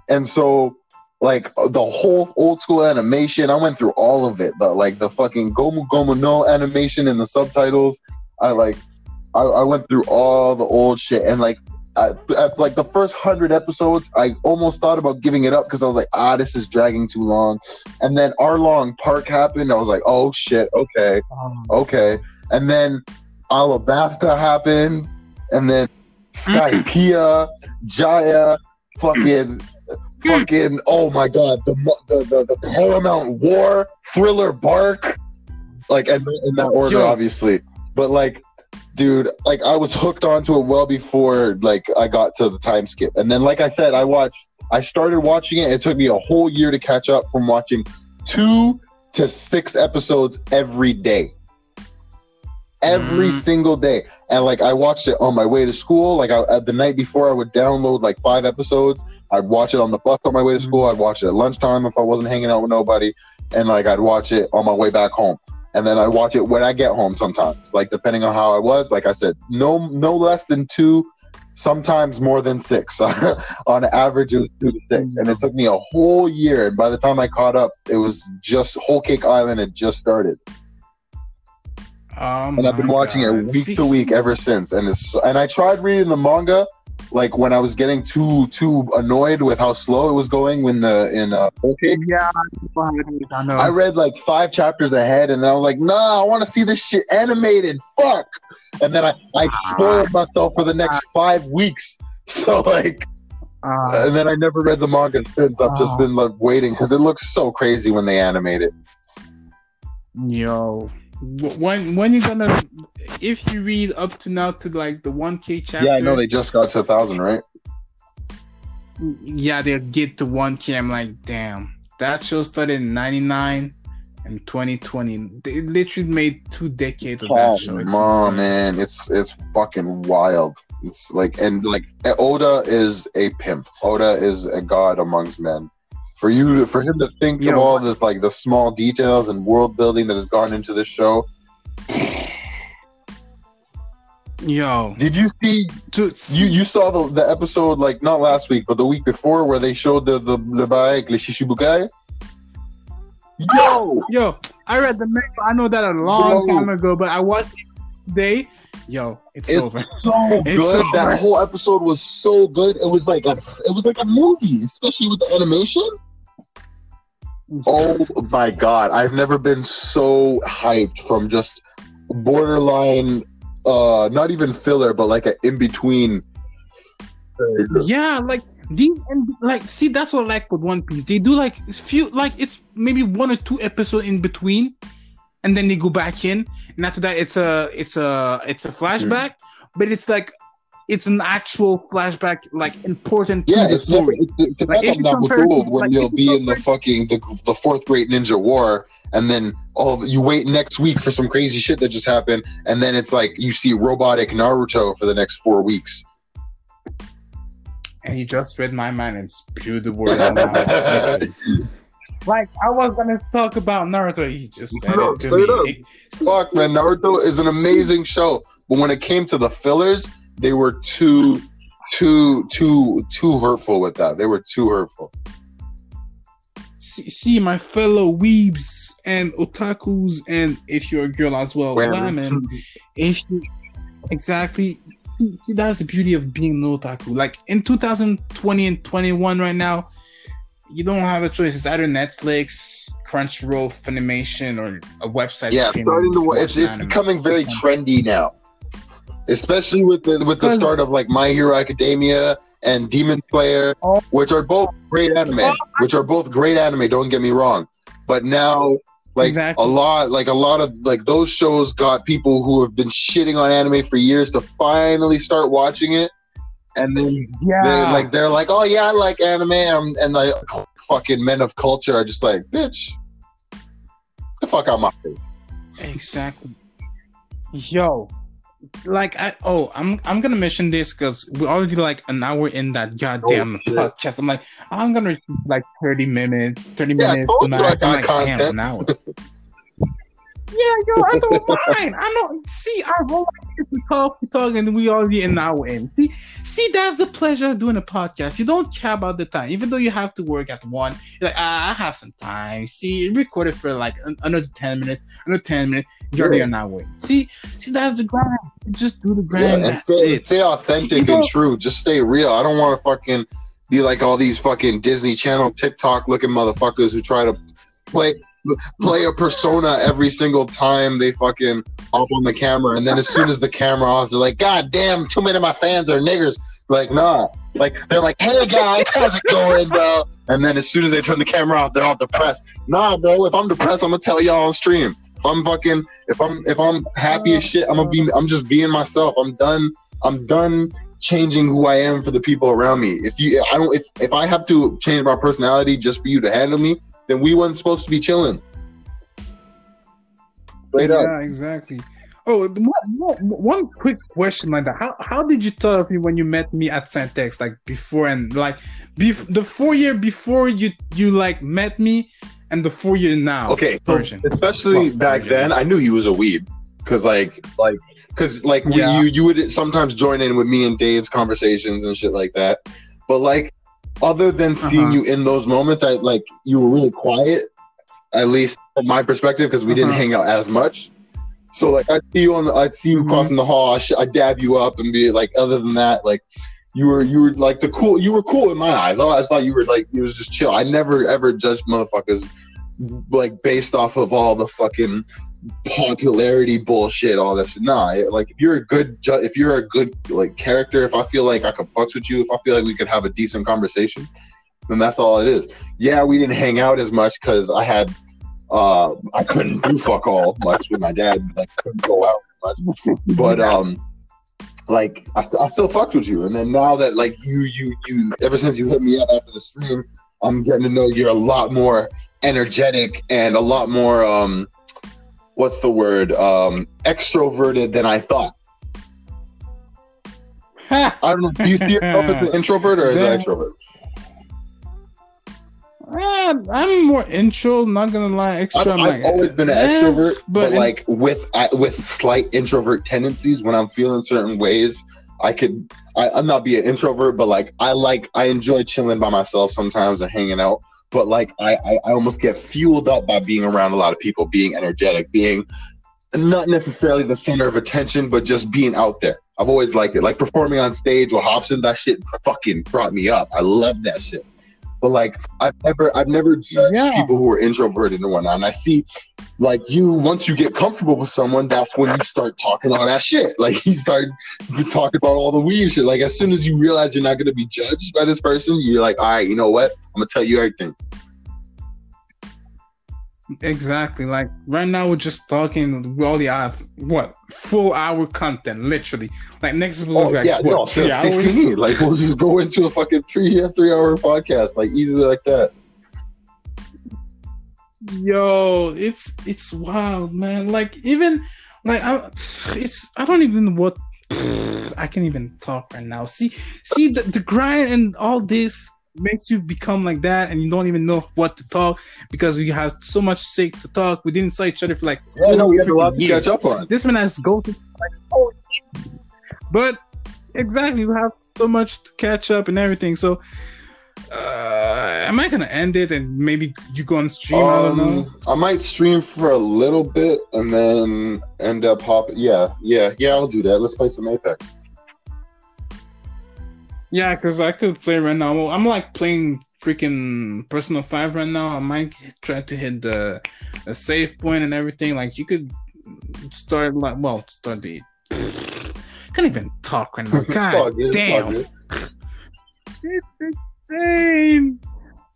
And so, like the whole old school animation, I went through all of it. The like the fucking Gomu Gomu no animation and the subtitles. I like, I, I went through all the old shit, and like, at, at like the first hundred episodes, I almost thought about giving it up because I was like, ah, this is dragging too long. And then Arlong Park happened. I was like, oh shit, okay um, okay. And then Alabasta happened, and then Skypiea, Jaya, fucking, fucking. Oh my god, the the the, the Paramount War, Thriller Bark, like and in that order, Yo. obviously. But like, dude, like I was hooked onto it well before like I got to the time skip, and then like I said, I watched. I started watching it. It took me a whole year to catch up from watching two to six episodes every day every Mm. single day. And like i watched it on my way to school. Like I, uh, the night before i would download like five episodes. I'd watch it on the bus on my way to school. I'd watch it at lunchtime if i wasn't hanging out with nobody. And like i'd watch it on my way back home. And then i'd watch it when i get home sometimes. Like depending on how i was like i said no no less than two sometimes more than six. On average it was two to six. And it took me a whole year. And by the time i caught up it was just whole cake island had just started oh and I've been watching God. it week to Six- week ever since. And it's and I tried reading the manga, like when I was getting too too annoyed with how slow it was going when the in uh, okay. Yeah, I know. I read like five chapters ahead, and then I was like, "Nah, I want to see this shit animated." Fuck! And then I I spoiled myself for the next five weeks. So like, Uh, and then I never read the manga since. I've just Oh. been like waiting because it looks so crazy when they animate it. yo, when when you gonna? If you read up to now to like the one K chapter, Yeah, I know they just got to a thousand, right? yeah, they'll get to 1K. I'm like, damn, that show started in 99 and 2020. They literally made two decades of that oh, show. It's Oh man, it's it's fucking wild. It's like and like Oda is a pimp. Oda is a god amongst men. For you, to, for him to think You of know all the like the small details and world building that has gone into this show. Yo, Did you see? to, You you saw the, the episode like not last week, but the week before, where they showed the the le Shichibukai. Yo, yo, I read the manga. I know that a long time ago, but I watched it today. Yo, it's, It's over. so It's good. so that whole episode was so good. It was like a it was like a movie, especially with the animation. Oh my god, I've never been so hyped from just borderline uh not even filler, but like an in between. Yeah, like these and like see that's what I like with One Piece. They do like few like it's maybe one or two episodes in between, and then they go back in, and after that it's a it's a it's a flashback, but it's like it's an actual flashback, like important Yeah, to the it's never story. it's, it's Like, if you not compare- Naruto when like, you'll if you be in the fucking the, the fourth Great Ninja War, and then all you wait next week for some crazy shit that just happened, and then it's like you see robotic Naruto for the next four weeks. And you just read my mind and spewed the word out Like I was gonna talk about Naruto, he just said No, it to me. up. Fuck, man, Naruto is an amazing show, but when it came to the fillers, they were too, too, too, too hurtful with that. They were too hurtful. see, see my fellow weebs and otakus, and if you're a girl as well, women, if you exactly see, that's the beauty of being an otaku. Like in 2020 and 21 right now, you don't have a choice. It's either Netflix, Crunchyroll, Funimation, or a website. Yeah, starting to. It's it's becoming very trendy now, especially with the with the start of like My Hero Academia and Demon Slayer, Oh. which are both great anime. Oh. Which are both great anime. Don't get me wrong, but now. Like Exactly. a lot, like a lot of like those shows got people who have been shitting on anime for years to finally start watching it, and then Yeah, they like they're like, oh yeah, I like anime, um, and, and like fucking men of culture are just like, bitch, get the fuck out my face. Exactly. Yo, like I oh I'm I'm gonna mention this because we're already like an hour in that goddamn Oh, podcast. I'm like I'm gonna like thirty minutes, thirty Yeah, minutes told you I max. I'm like damn an hour. yeah, yo, I don't mind. I don't see. I roll like this. We talk, we talk, and we already an hour in. See, see, that's the pleasure of doing a podcast. You don't care about the time, even though you have to work at one. You're like, ah, I have some time. See, record it for like an- another ten minutes, another ten minutes. You're already Yeah. an hour in. See, see, that's the grind. You just do the Yeah, grind. and that's stay, stay authentic You and don't- true. Just stay real. I don't want to fucking be like all these fucking Disney Channel TikTok looking motherfuckers who try to play play a persona every single time they fucking hop on the camera, and then as soon as the camera off, they're like, "God damn, too many of my fans are niggers." Like, nah. Like they're like, "Hey guys, how's it going, bro?" And then as soon as they turn the camera off, they're all depressed. Nah, bro. If I'm depressed, I'm gonna tell y'all on stream. If I'm fucking, if I'm, if I'm happy as shit, I'm gonna be. I'm just being myself. I'm done. I'm done changing who I am for the people around me. If you, I don't. If if I have to change my personality just for you to handle me, then we wasn't supposed to be chilling. Straight up. Yeah, exactly. Oh, the one, one- one quick question like that. How how did you tell of me when you met me at Santex like before and like bef- the four year before you you like met me and the four year now Okay, so especially Well, back version. then, I knew he was a weeb because like like because like we- you you would sometimes join in with me and Dave's conversations and shit like that. But like other than seeing Uh-huh. you in those moments, I like you were really quiet, at least from my perspective, because we didn't Uh-huh. hang out as much. So like I'd see you on the I'd see you Mhm. crossing the hall, I sh- I'd dab you up and be like, other than that, like you were you were like the cool you were cool in my eyes. I always thought you were like you was just chill. I never ever judged motherfuckers like based off of all the fucking popularity bullshit, all this. Nah, like if you're a good, ju- if you're a good like character, if I feel like I could fucks with you, if I feel like we could have a decent conversation, then that's all it is. Yeah, we didn't hang out as much because I had, uh, I couldn't do fuck all much with my dad. Like couldn't go out much, but um. Like I, st- I still fucked with you, and then now that like you you you ever since you hit me up after the stream, I'm getting to know you're a lot more energetic and a lot more um what's the word um extroverted than I thought. I don't know. Do you see yourself as an introvert or as an extrovert? I'm more intro. Not gonna lie, I've, extra. I'm I've like, always been an eh, extrovert, but, but in- like with I, with slight introvert tendencies. When I'm feeling certain ways, I could. I, I'm not be an introvert, but like I like I enjoy chilling by myself sometimes and hanging out. But like I, I, I almost get fueled up by being around a lot of people, being energetic, being not necessarily the center of attention, but just being out there. I've always liked it. Like performing on stage with Hopsin, that shit fucking brought me up. I love that shit. But like I've never I've never judged Yeah. people who are introverted and whatnot. And I see like you once you get comfortable with someone, that's when you start talking all that shit. Like you start to talk about all the weird shit. Like as soon as you realize you're not gonna be judged by this person, you're like, all right, you know what? I'm gonna tell you everything. Exactly. Like right now, we're just talking. We already have what full hour content, literally. Like next week, Oh like, yeah, what, no, three hours? Like we'll just go into a fucking three three hour podcast, like easily like that. Yo, it's it's wild, man. Like even like I, it's I don't even know what I can't even talk right now. See, see the, the grind and all this makes you become like that, and you don't even know what to talk because we have so much sake to talk. We didn't see each other for like Yeah, no, we have a lot to catch up on. This man has go to like oh, but exactly we have so much to catch up and everything. So, uh, am I gonna end it and maybe you go on stream? I don't know. Um, I might stream for a little bit and then end up hopping. Yeah, yeah, yeah. I'll do that. Let's play some Apex. Yeah, because I could play right now. Well, I'm like playing freaking Persona Five right now. I might try to hit the, the save point and everything. Like you could start like well start the. Can't even talk right now. God it's damn. good. It's insane.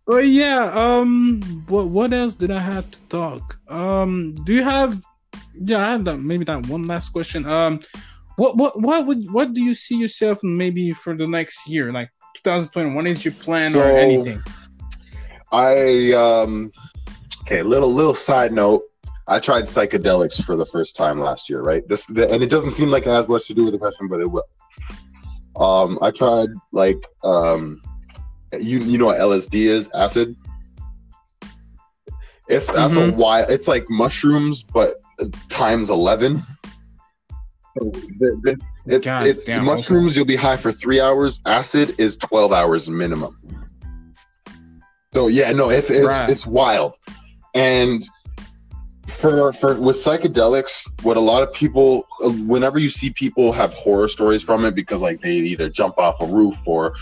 But yeah, um, what what else did I have to talk? Um, do you have? Yeah, I have that. Maybe that one last question. Um, what what what would what do you see yourself maybe for the next year, like 2021? What is your plan or anything? I um okay, little little side note. I tried psychedelics for the first time last year, right? This the, and it doesn't seem like it has much to do with the question, but it will. Um, I tried like um, you you know what LSD is? Acid. It's that's a Mhm. wild. It's like mushrooms, but times eleven. So the- the- It's, God it's damn, mushrooms. You'll be high for three hours. Acid is twelve hours minimum. So yeah, no, it's it's, Right. it's wild. And for for with psychedelics, what a lot of people, uh, whenever you see people have horror stories from it because like they either jump off a roof or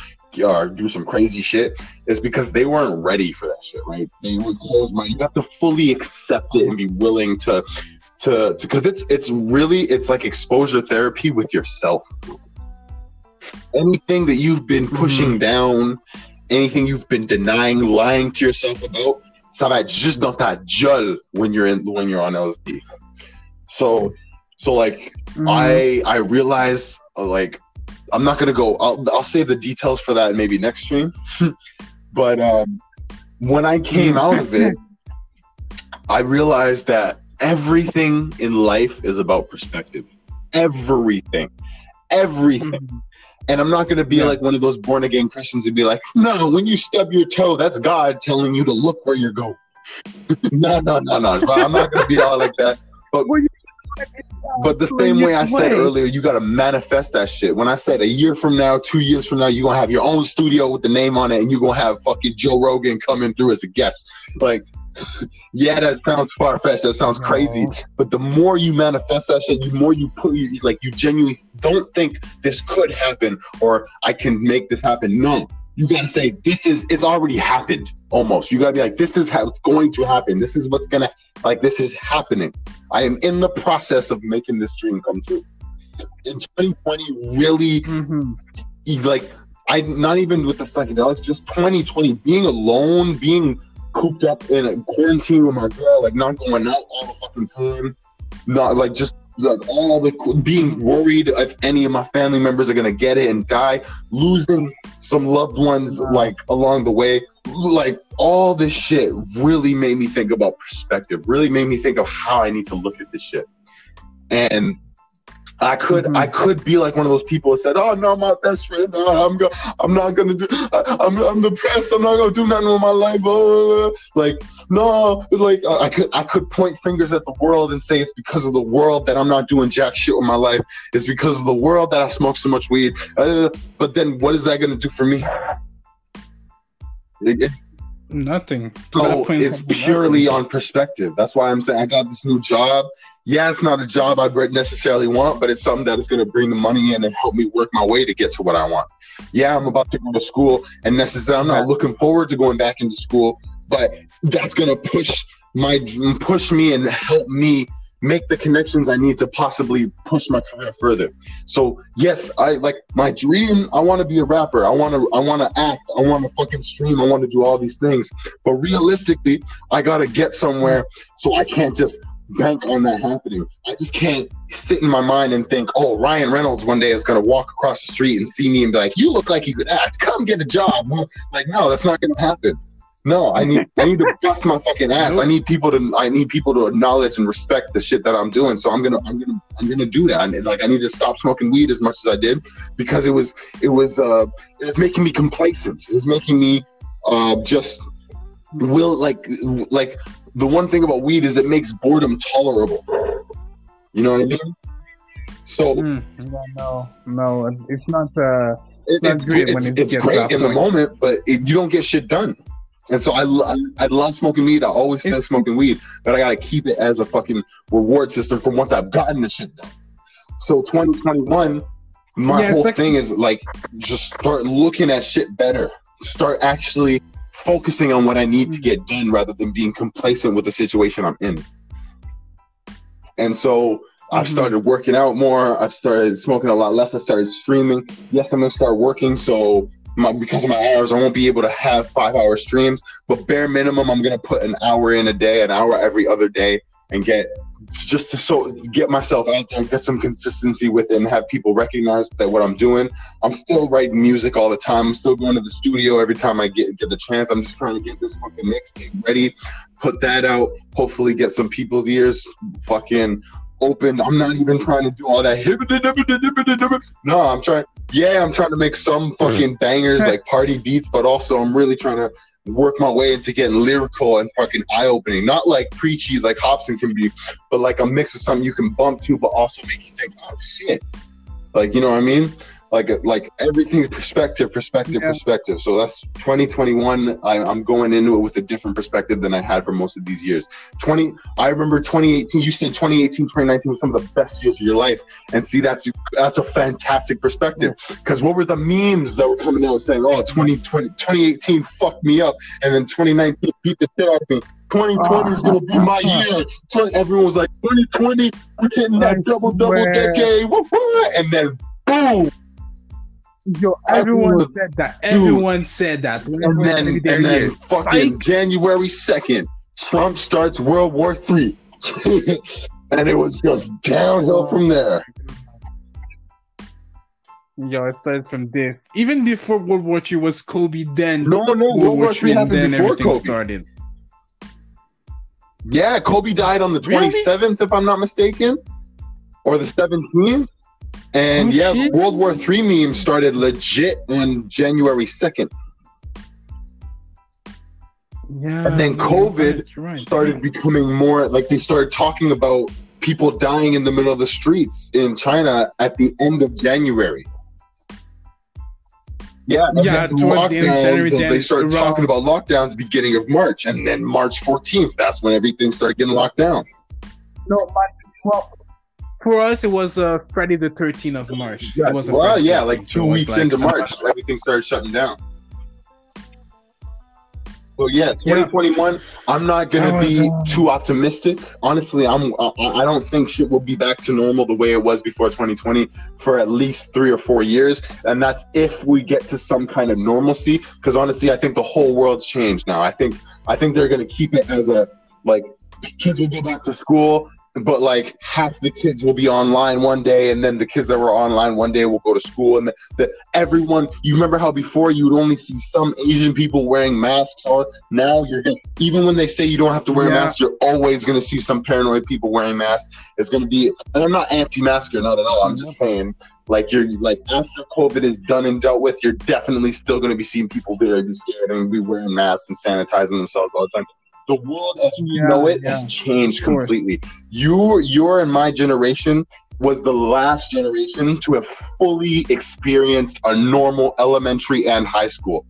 or do some crazy shit, is because they weren't ready for that shit, right? They were closed minded. You have to fully accept it and be willing to to because it's it's really it's like exposure therapy with yourself. Anything that you've been pushing down, anything you've been denying, lying to yourself about, ça va être juste dans ta gueule when you're in when you're on LSD. So so like Mhm. I I realize uh, like I'm not gonna go. I'll I'll save the details for that maybe next stream. but um, when I came out of it, I realized that everything in life is about perspective. Everything, everything. Mhm. And I'm not gonna be Yeah. like one of those born again Christians and be like, no, when you stub your toe, that's God telling you to look where you're going. no, no, no, no. I'm not gonna be all like that. But but the same way I said earlier, you gotta manifest that shit. When I said a year from now, two years from now, you're gonna have your own studio with the name on it, and you're gonna have fucking Joe Rogan coming through as a guest. Like, yeah, that sounds far fetched. That sounds crazy. But the more you manifest that shit, the more you put you like you genuinely don't think this could happen or I can make this happen. No. You gotta say this is it's already happened almost. You gotta be like, this is how it's going to happen. This is what's gonna like this is happening. I am in the process of making this dream come true. In 2020, really Mhm. like I not even with the psychedelics, just 2020, being alone, being cooped up in a quarantine with my girl, like not going out all the fucking time, not like just like all the being worried if any of my family members are gonna get it and die, losing some loved ones like along the way, like all this shit really made me think about perspective. Really made me think of how I need to look at this shit, and I could Mhm. I could be like one of those people that said, "Oh no, my best friend, no, I'm go- I'm not gonna do. I, I'm I'm depressed. I'm not gonna do nothing with my life." Oh, like no, like I could I could point fingers at the world and say it's because of the world that I'm not doing jack shit with my life. It's because of the world that I smoke so much weed. Uh, but then what is that gonna do for me? It- it- Nothing. So it's nothing. purely on perspective. That's why I'm saying I got this new job. Yeah, it's not a job I would necessarily want, but it's something that is going to bring the money in and help me work my way to get to what I want. Yeah, I'm about to go to school, and necessarily I'm not looking forward to going back into school, but that's going to push my push me and help me make the connections I need to possibly push my career further. So yes, I like my dream. I want to be a rapper. I want to. I want to act. I want to fucking stream. I want to do all these things. But realistically, I gotta get somewhere. So I can't just bank on that happening. I just can't sit in my mind and think, oh, Ryan Reynolds one day is gonna walk across the street and see me and be like, you look like you could act. Come get a job. Like, no, that's not gonna happen. No, I need I need to bust my fucking ass. I need people to I need people to acknowledge and respect the shit that I'm doing. So I'm gonna I'm gonna I'm gonna do that. And like I need to stop smoking weed as much as I did because it was it was uh it was making me complacent. It was making me uh just will like like the one thing about weed is it makes boredom tolerable. You know what I mean? So Mm, yeah, no, no, it's not. Uh, it- not great it's, when it it's gets great in the point. moment, but it, you don't get shit done. And so I, lo- I love smoking weed. I always say It's- smoking weed, but I gotta keep it as a fucking reward system from once I've gotten the shit done. So 2021, my Yeah, whole like- thing is like just start looking at shit better. Start actually focusing on what I need to get done rather than being complacent with the situation I'm in. And so I've Mhm. started working out more. I've started smoking a lot less. I started streaming. Yes, I'm gonna start working. So my, because of my hours, I won't be able to have five hour streams. But bare minimum, I'm gonna put an hour in a day, an hour every other day, and get just to so get myself out there, get some consistency with it, and have people recognize that what I'm doing. I'm still writing music all the time. I'm still going to the studio every time I get get the chance. I'm just trying to get this fucking mixtape ready, put that out. Hopefully, get some people's ears fucking open. I'm not even trying to do all that. No, I'm trying. Yeah, I'm trying to make some fucking bangers like party beats, but also I'm really trying to work my way into getting lyrical and fucking eye opening. Not like preachy like Hopsin can be, but like a mix of something you can bump to, but also make you think, oh shit. Like you know what I mean? Like like everything perspective, perspective, Yeah. perspective. So that's 2021. I, I'm going into it with a different perspective than I had for most of these years. 20. I remember 2018. You said 2018, 2019 was some of the best years of your life, and see that's that's a fantastic perspective. Because what were the memes that were coming out saying, "Oh, 2020, 2018 fucked me up," and then 2019 beat the shit out of me. 2020 is ah. gonna be my year. 20, everyone was like, 2020, we're getting that I double double swear. decade, woo, woo, and then boom, yo, everyone Everyone- said that. Dude. Everyone said that. and then and then fucking January 2nd, Trump starts World War Three, and it was just downhill oh from there. Yo, it started from this. Even before World War II was Kobe. Then No, no, World War Three happened then before everything Kobe. started. Yeah, Kobe died on the Really? 27th, if I'm not mistaken, or the 17th. And Oh, yeah, shit. World War Three meme started legit on January 2nd. Yeah. And then COVID right, you're right. started becoming more like they started talking about people dying in the middle of the streets in China at the end of January. Yeah, Yeah, then towards the end of lockdowns, January, they started around- talking about lockdowns beginning of March, and then March 14th, that's when everything started getting locked down. No, my, well, for us, it was uh, Friday the 13th of March. It was well, Friday yeah, 13th, like two it was weeks like- into March, everything started shutting down. So yeah, Yeah. 2021. I'm not gonna was, be um, too optimistic. Honestly, I'm. I, I don't think shit will be back to normal the way it was before 2020 for at least three or four years, and that's if we get to some kind of normalcy. Because honestly, I think the whole world's changed now. I think I think they're gonna keep it as a like kids will go back to school. But like half the kids will be online one day and then the kids that were online one day will go to school and the, the everyone you remember how before you would only see some asian people wearing masks all now you're gonna even when they say you don't have to wear Yeah. a mask you're always going to see some paranoid people wearing masks. It's going to be and i'm not anti-masker not at all. I'm just saying like you're like after covid is done and dealt with you're definitely still going to be seeing people there be scared and be wearing masks and sanitizing themselves all the time the world as we Yeah, know it yeah. has changed completely. You your and my generation was the last generation to have fully experienced a normal elementary and high school.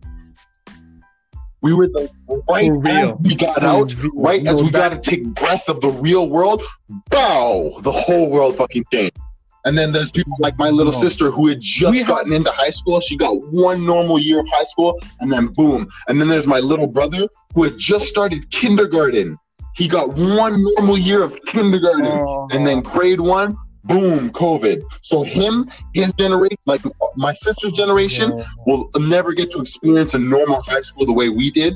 We were the right as we got For out real. right as we got to take breath of the real world bow the whole world fucking changed and then there's people like my little No. sister who had We just have- gotten into high school. She got one normal year of high school, and then boom. And then there's my little brother who had just started kindergarten. He got one normal year of kindergarten, Oh. and then grade one, boom, COVID. So him, his generation, like my sister's generation, will never get to experience a normal high school the way we did.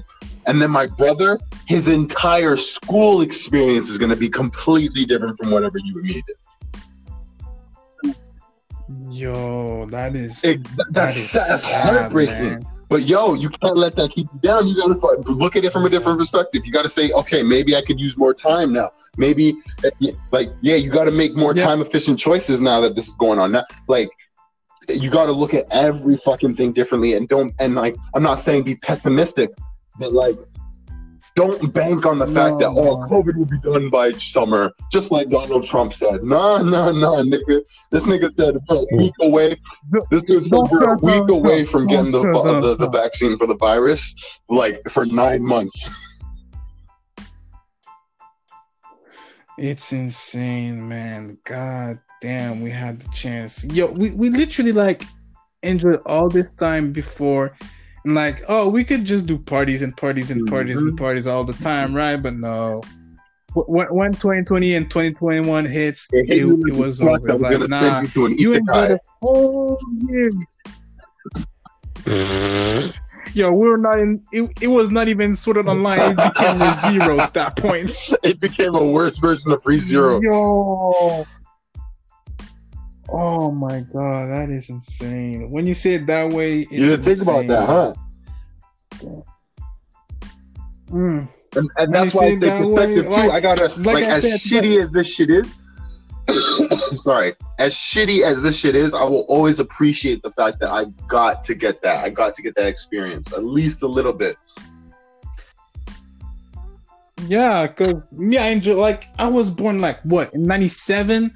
And then my brother, his entire school experience is going to be completely different from whatever you and me did. Yo, that is It- that that's, is that's sad, heartbreaking. man. But yo, you can't let that keep you down. You gotta look at it from a different perspective. You gotta say, okay, maybe I could use more time now. Maybe, uh, like, yeah, you gotta make more Yeah. time efficient choices now that this is going on. Now, like, you gotta look at every fucking thing differently, and don't. And like, I'm not saying be pessimistic, but like, don't bank on the fact that all oh, COVID will be done by summer, just like Donald Trump said. Nah, nah, nah, nigga. This nigga said a week away. This we're a week away from getting the, the, the vaccine for the virus, like for nine months. It's insane, man. God damn, we had the chance. Yo, we, we literally like enjoyed all this time before. And like, oh, we could just do parties and parties and parties Mm-hmm. and parties all the time, right? But no. When, when 2020 and 2021 hits, it, you it was over. Like, nah, you you enjoyed the whole year. Yo, we were not in. It, it was not even sorted online. It became a zero at that point. It became a worse version of Re:Zero. Yo. Oh my god, that is insane. When you say it that way, it's You didn't think about that, huh? Mm. And, and that's why say I it think way, perspective too. like- I gotta like like, as shitty as this shit is. sorry, as shitty as this shit is, I will always appreciate the fact that I got to get that. I got to get that experience, at least a little bit. Yeah, because me, I enjoy. Like, I was born like what in '97.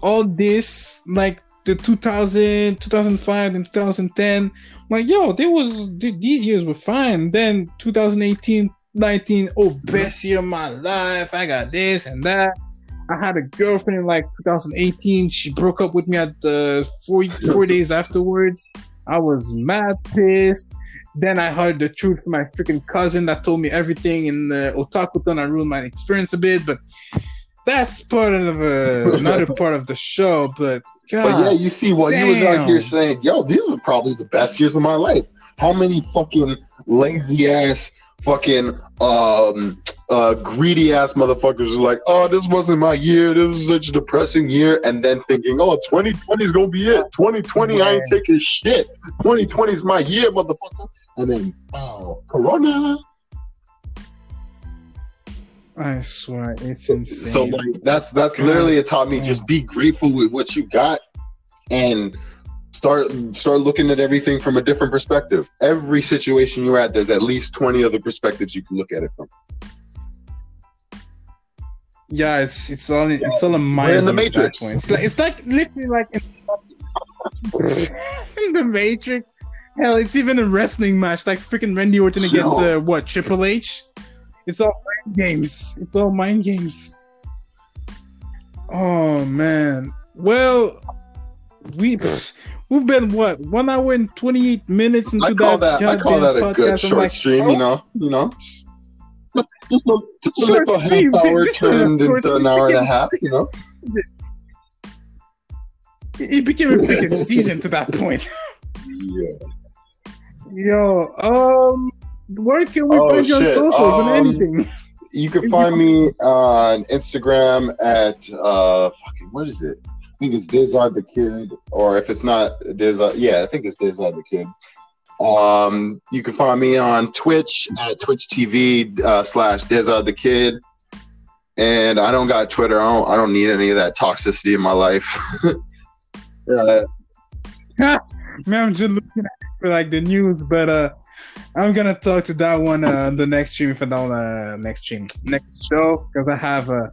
All this, like the 2000, 2005, and 2010. Like, yo, there was th- these years were fine. Then 2018, 19. Oh, best year of my life. I got this and that. I had a girlfriend in like 2018. She broke up with me at the four four days afterwards. I was mad pissed. Then I heard the truth from my freaking cousin that told me everything, in the Otakuthon. I ruined my experience a bit, but that's part of uh, another part of the show. But God, But yeah, you see, while you was out here saying, "Yo, these are probably the best years of my life." How many fucking lazy ass, fucking um, uh, greedy ass motherfuckers are like, "Oh, this wasn't my year. This was such a depressing year," and then thinking, "Oh, 2020 is gonna be it. 2020, I ain't taking shit. 2020 is my year, motherfucker." And then, oh, Corona. I swear it's insane. So like that's that's God literally it taught me damn. just be grateful with what you got and start start looking at everything from a different perspective. Every situation you're at, there's at least 20 other perspectives you can look at it from. yeah, it's it's all it's all a mind. in the game at that Matrix. point. It's like it's like literally like in, in the Matrix. Hell, it's even a wrestling match, like freaking Randy Orton against uh, what Triple H. It's all mind games. It's all mind games. Oh man. Well, we we've been what one hour and twenty eight minutes into I call that, I call that a good short like, stream, oh, you know, you know. Just, a, just a little half hour This turned into an hour and a half, you know. It became a freaking season to that point. Yeah. Yo, um, where can we Oh, find you on socials and um, anything? you can find me on Instagram at uh fucking what is it? I think it's Dezod the Kid, or if it's not Dezod, yeah, I think it's Dezod the Kid. Um, you can find me on Twitch at Twitch TV uh, slash Dezod the Kid. And I don't got Twitter. I don't. I don't need any of that toxicity in my life. yeah, Man, I'm just looking at like the news, but uh, I'm gonna talk to that one uh, the next stream for the uh, next stream, next show, because I have uh,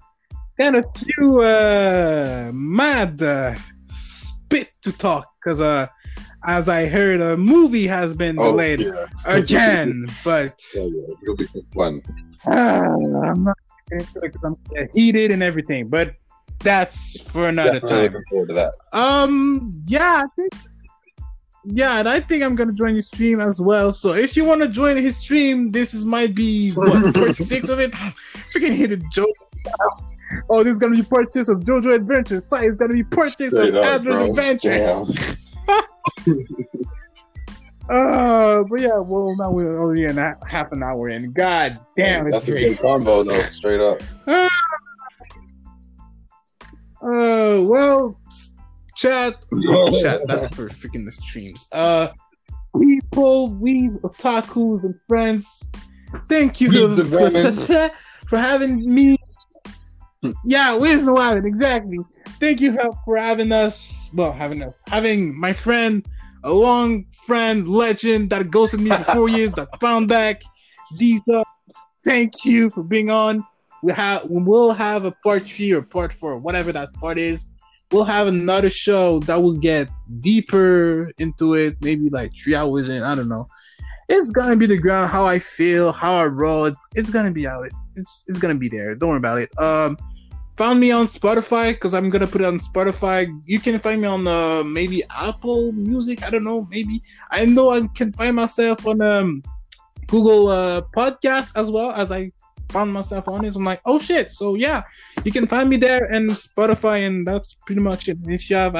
kind of few uh, mad uh, spit to talk. Because uh, as I heard, a movie has been Oh, delayed yeah. again, but Yeah, yeah, it'll be fun. uh, I'm not because I'm heated and everything. But that's for another Definitely time. looking forward to that. Um, yeah, I think, yeah, and I think I'm gonna join his stream as well. So if you want to join his stream, this is might be what part six of it. Freaking hit it, Joe. Oh, this is gonna be part six of JoJo Adventure. Sai is gonna be part six Straight of up, Adventure. Uh, but yeah, well, now we're already in a, half an hour in. God damn, it's That's a good combo though, straight up. Uh, well, s- chat, oh, chat. That's for freaking the streams. Uh, people, we otakus and friends, thank you for, for, for having me. Yeah, where's the wagon? Exactly. Thank you for- having us. Well, having us, having my friend, a long friend, legend that ghosted me for four years, that found back. These, thank you for being on we have we'll have a part three or part four, whatever that part is. We'll have another show that will get deeper into it, maybe like three hours in. I don't know. It's gonna be the ground, how I feel, how I roll. It's it's gonna be out. It's it's gonna be there. Don't worry about it. Um, found me on Spotify because I'm gonna put it on Spotify. You can find me on uh, maybe Apple Music. I don't know. Maybe I know I can find myself on um Google uh, Podcast as well as I found myself on it. I'm like, oh shit. So yeah, you can find me there and Spotify, and that's pretty much it. If you have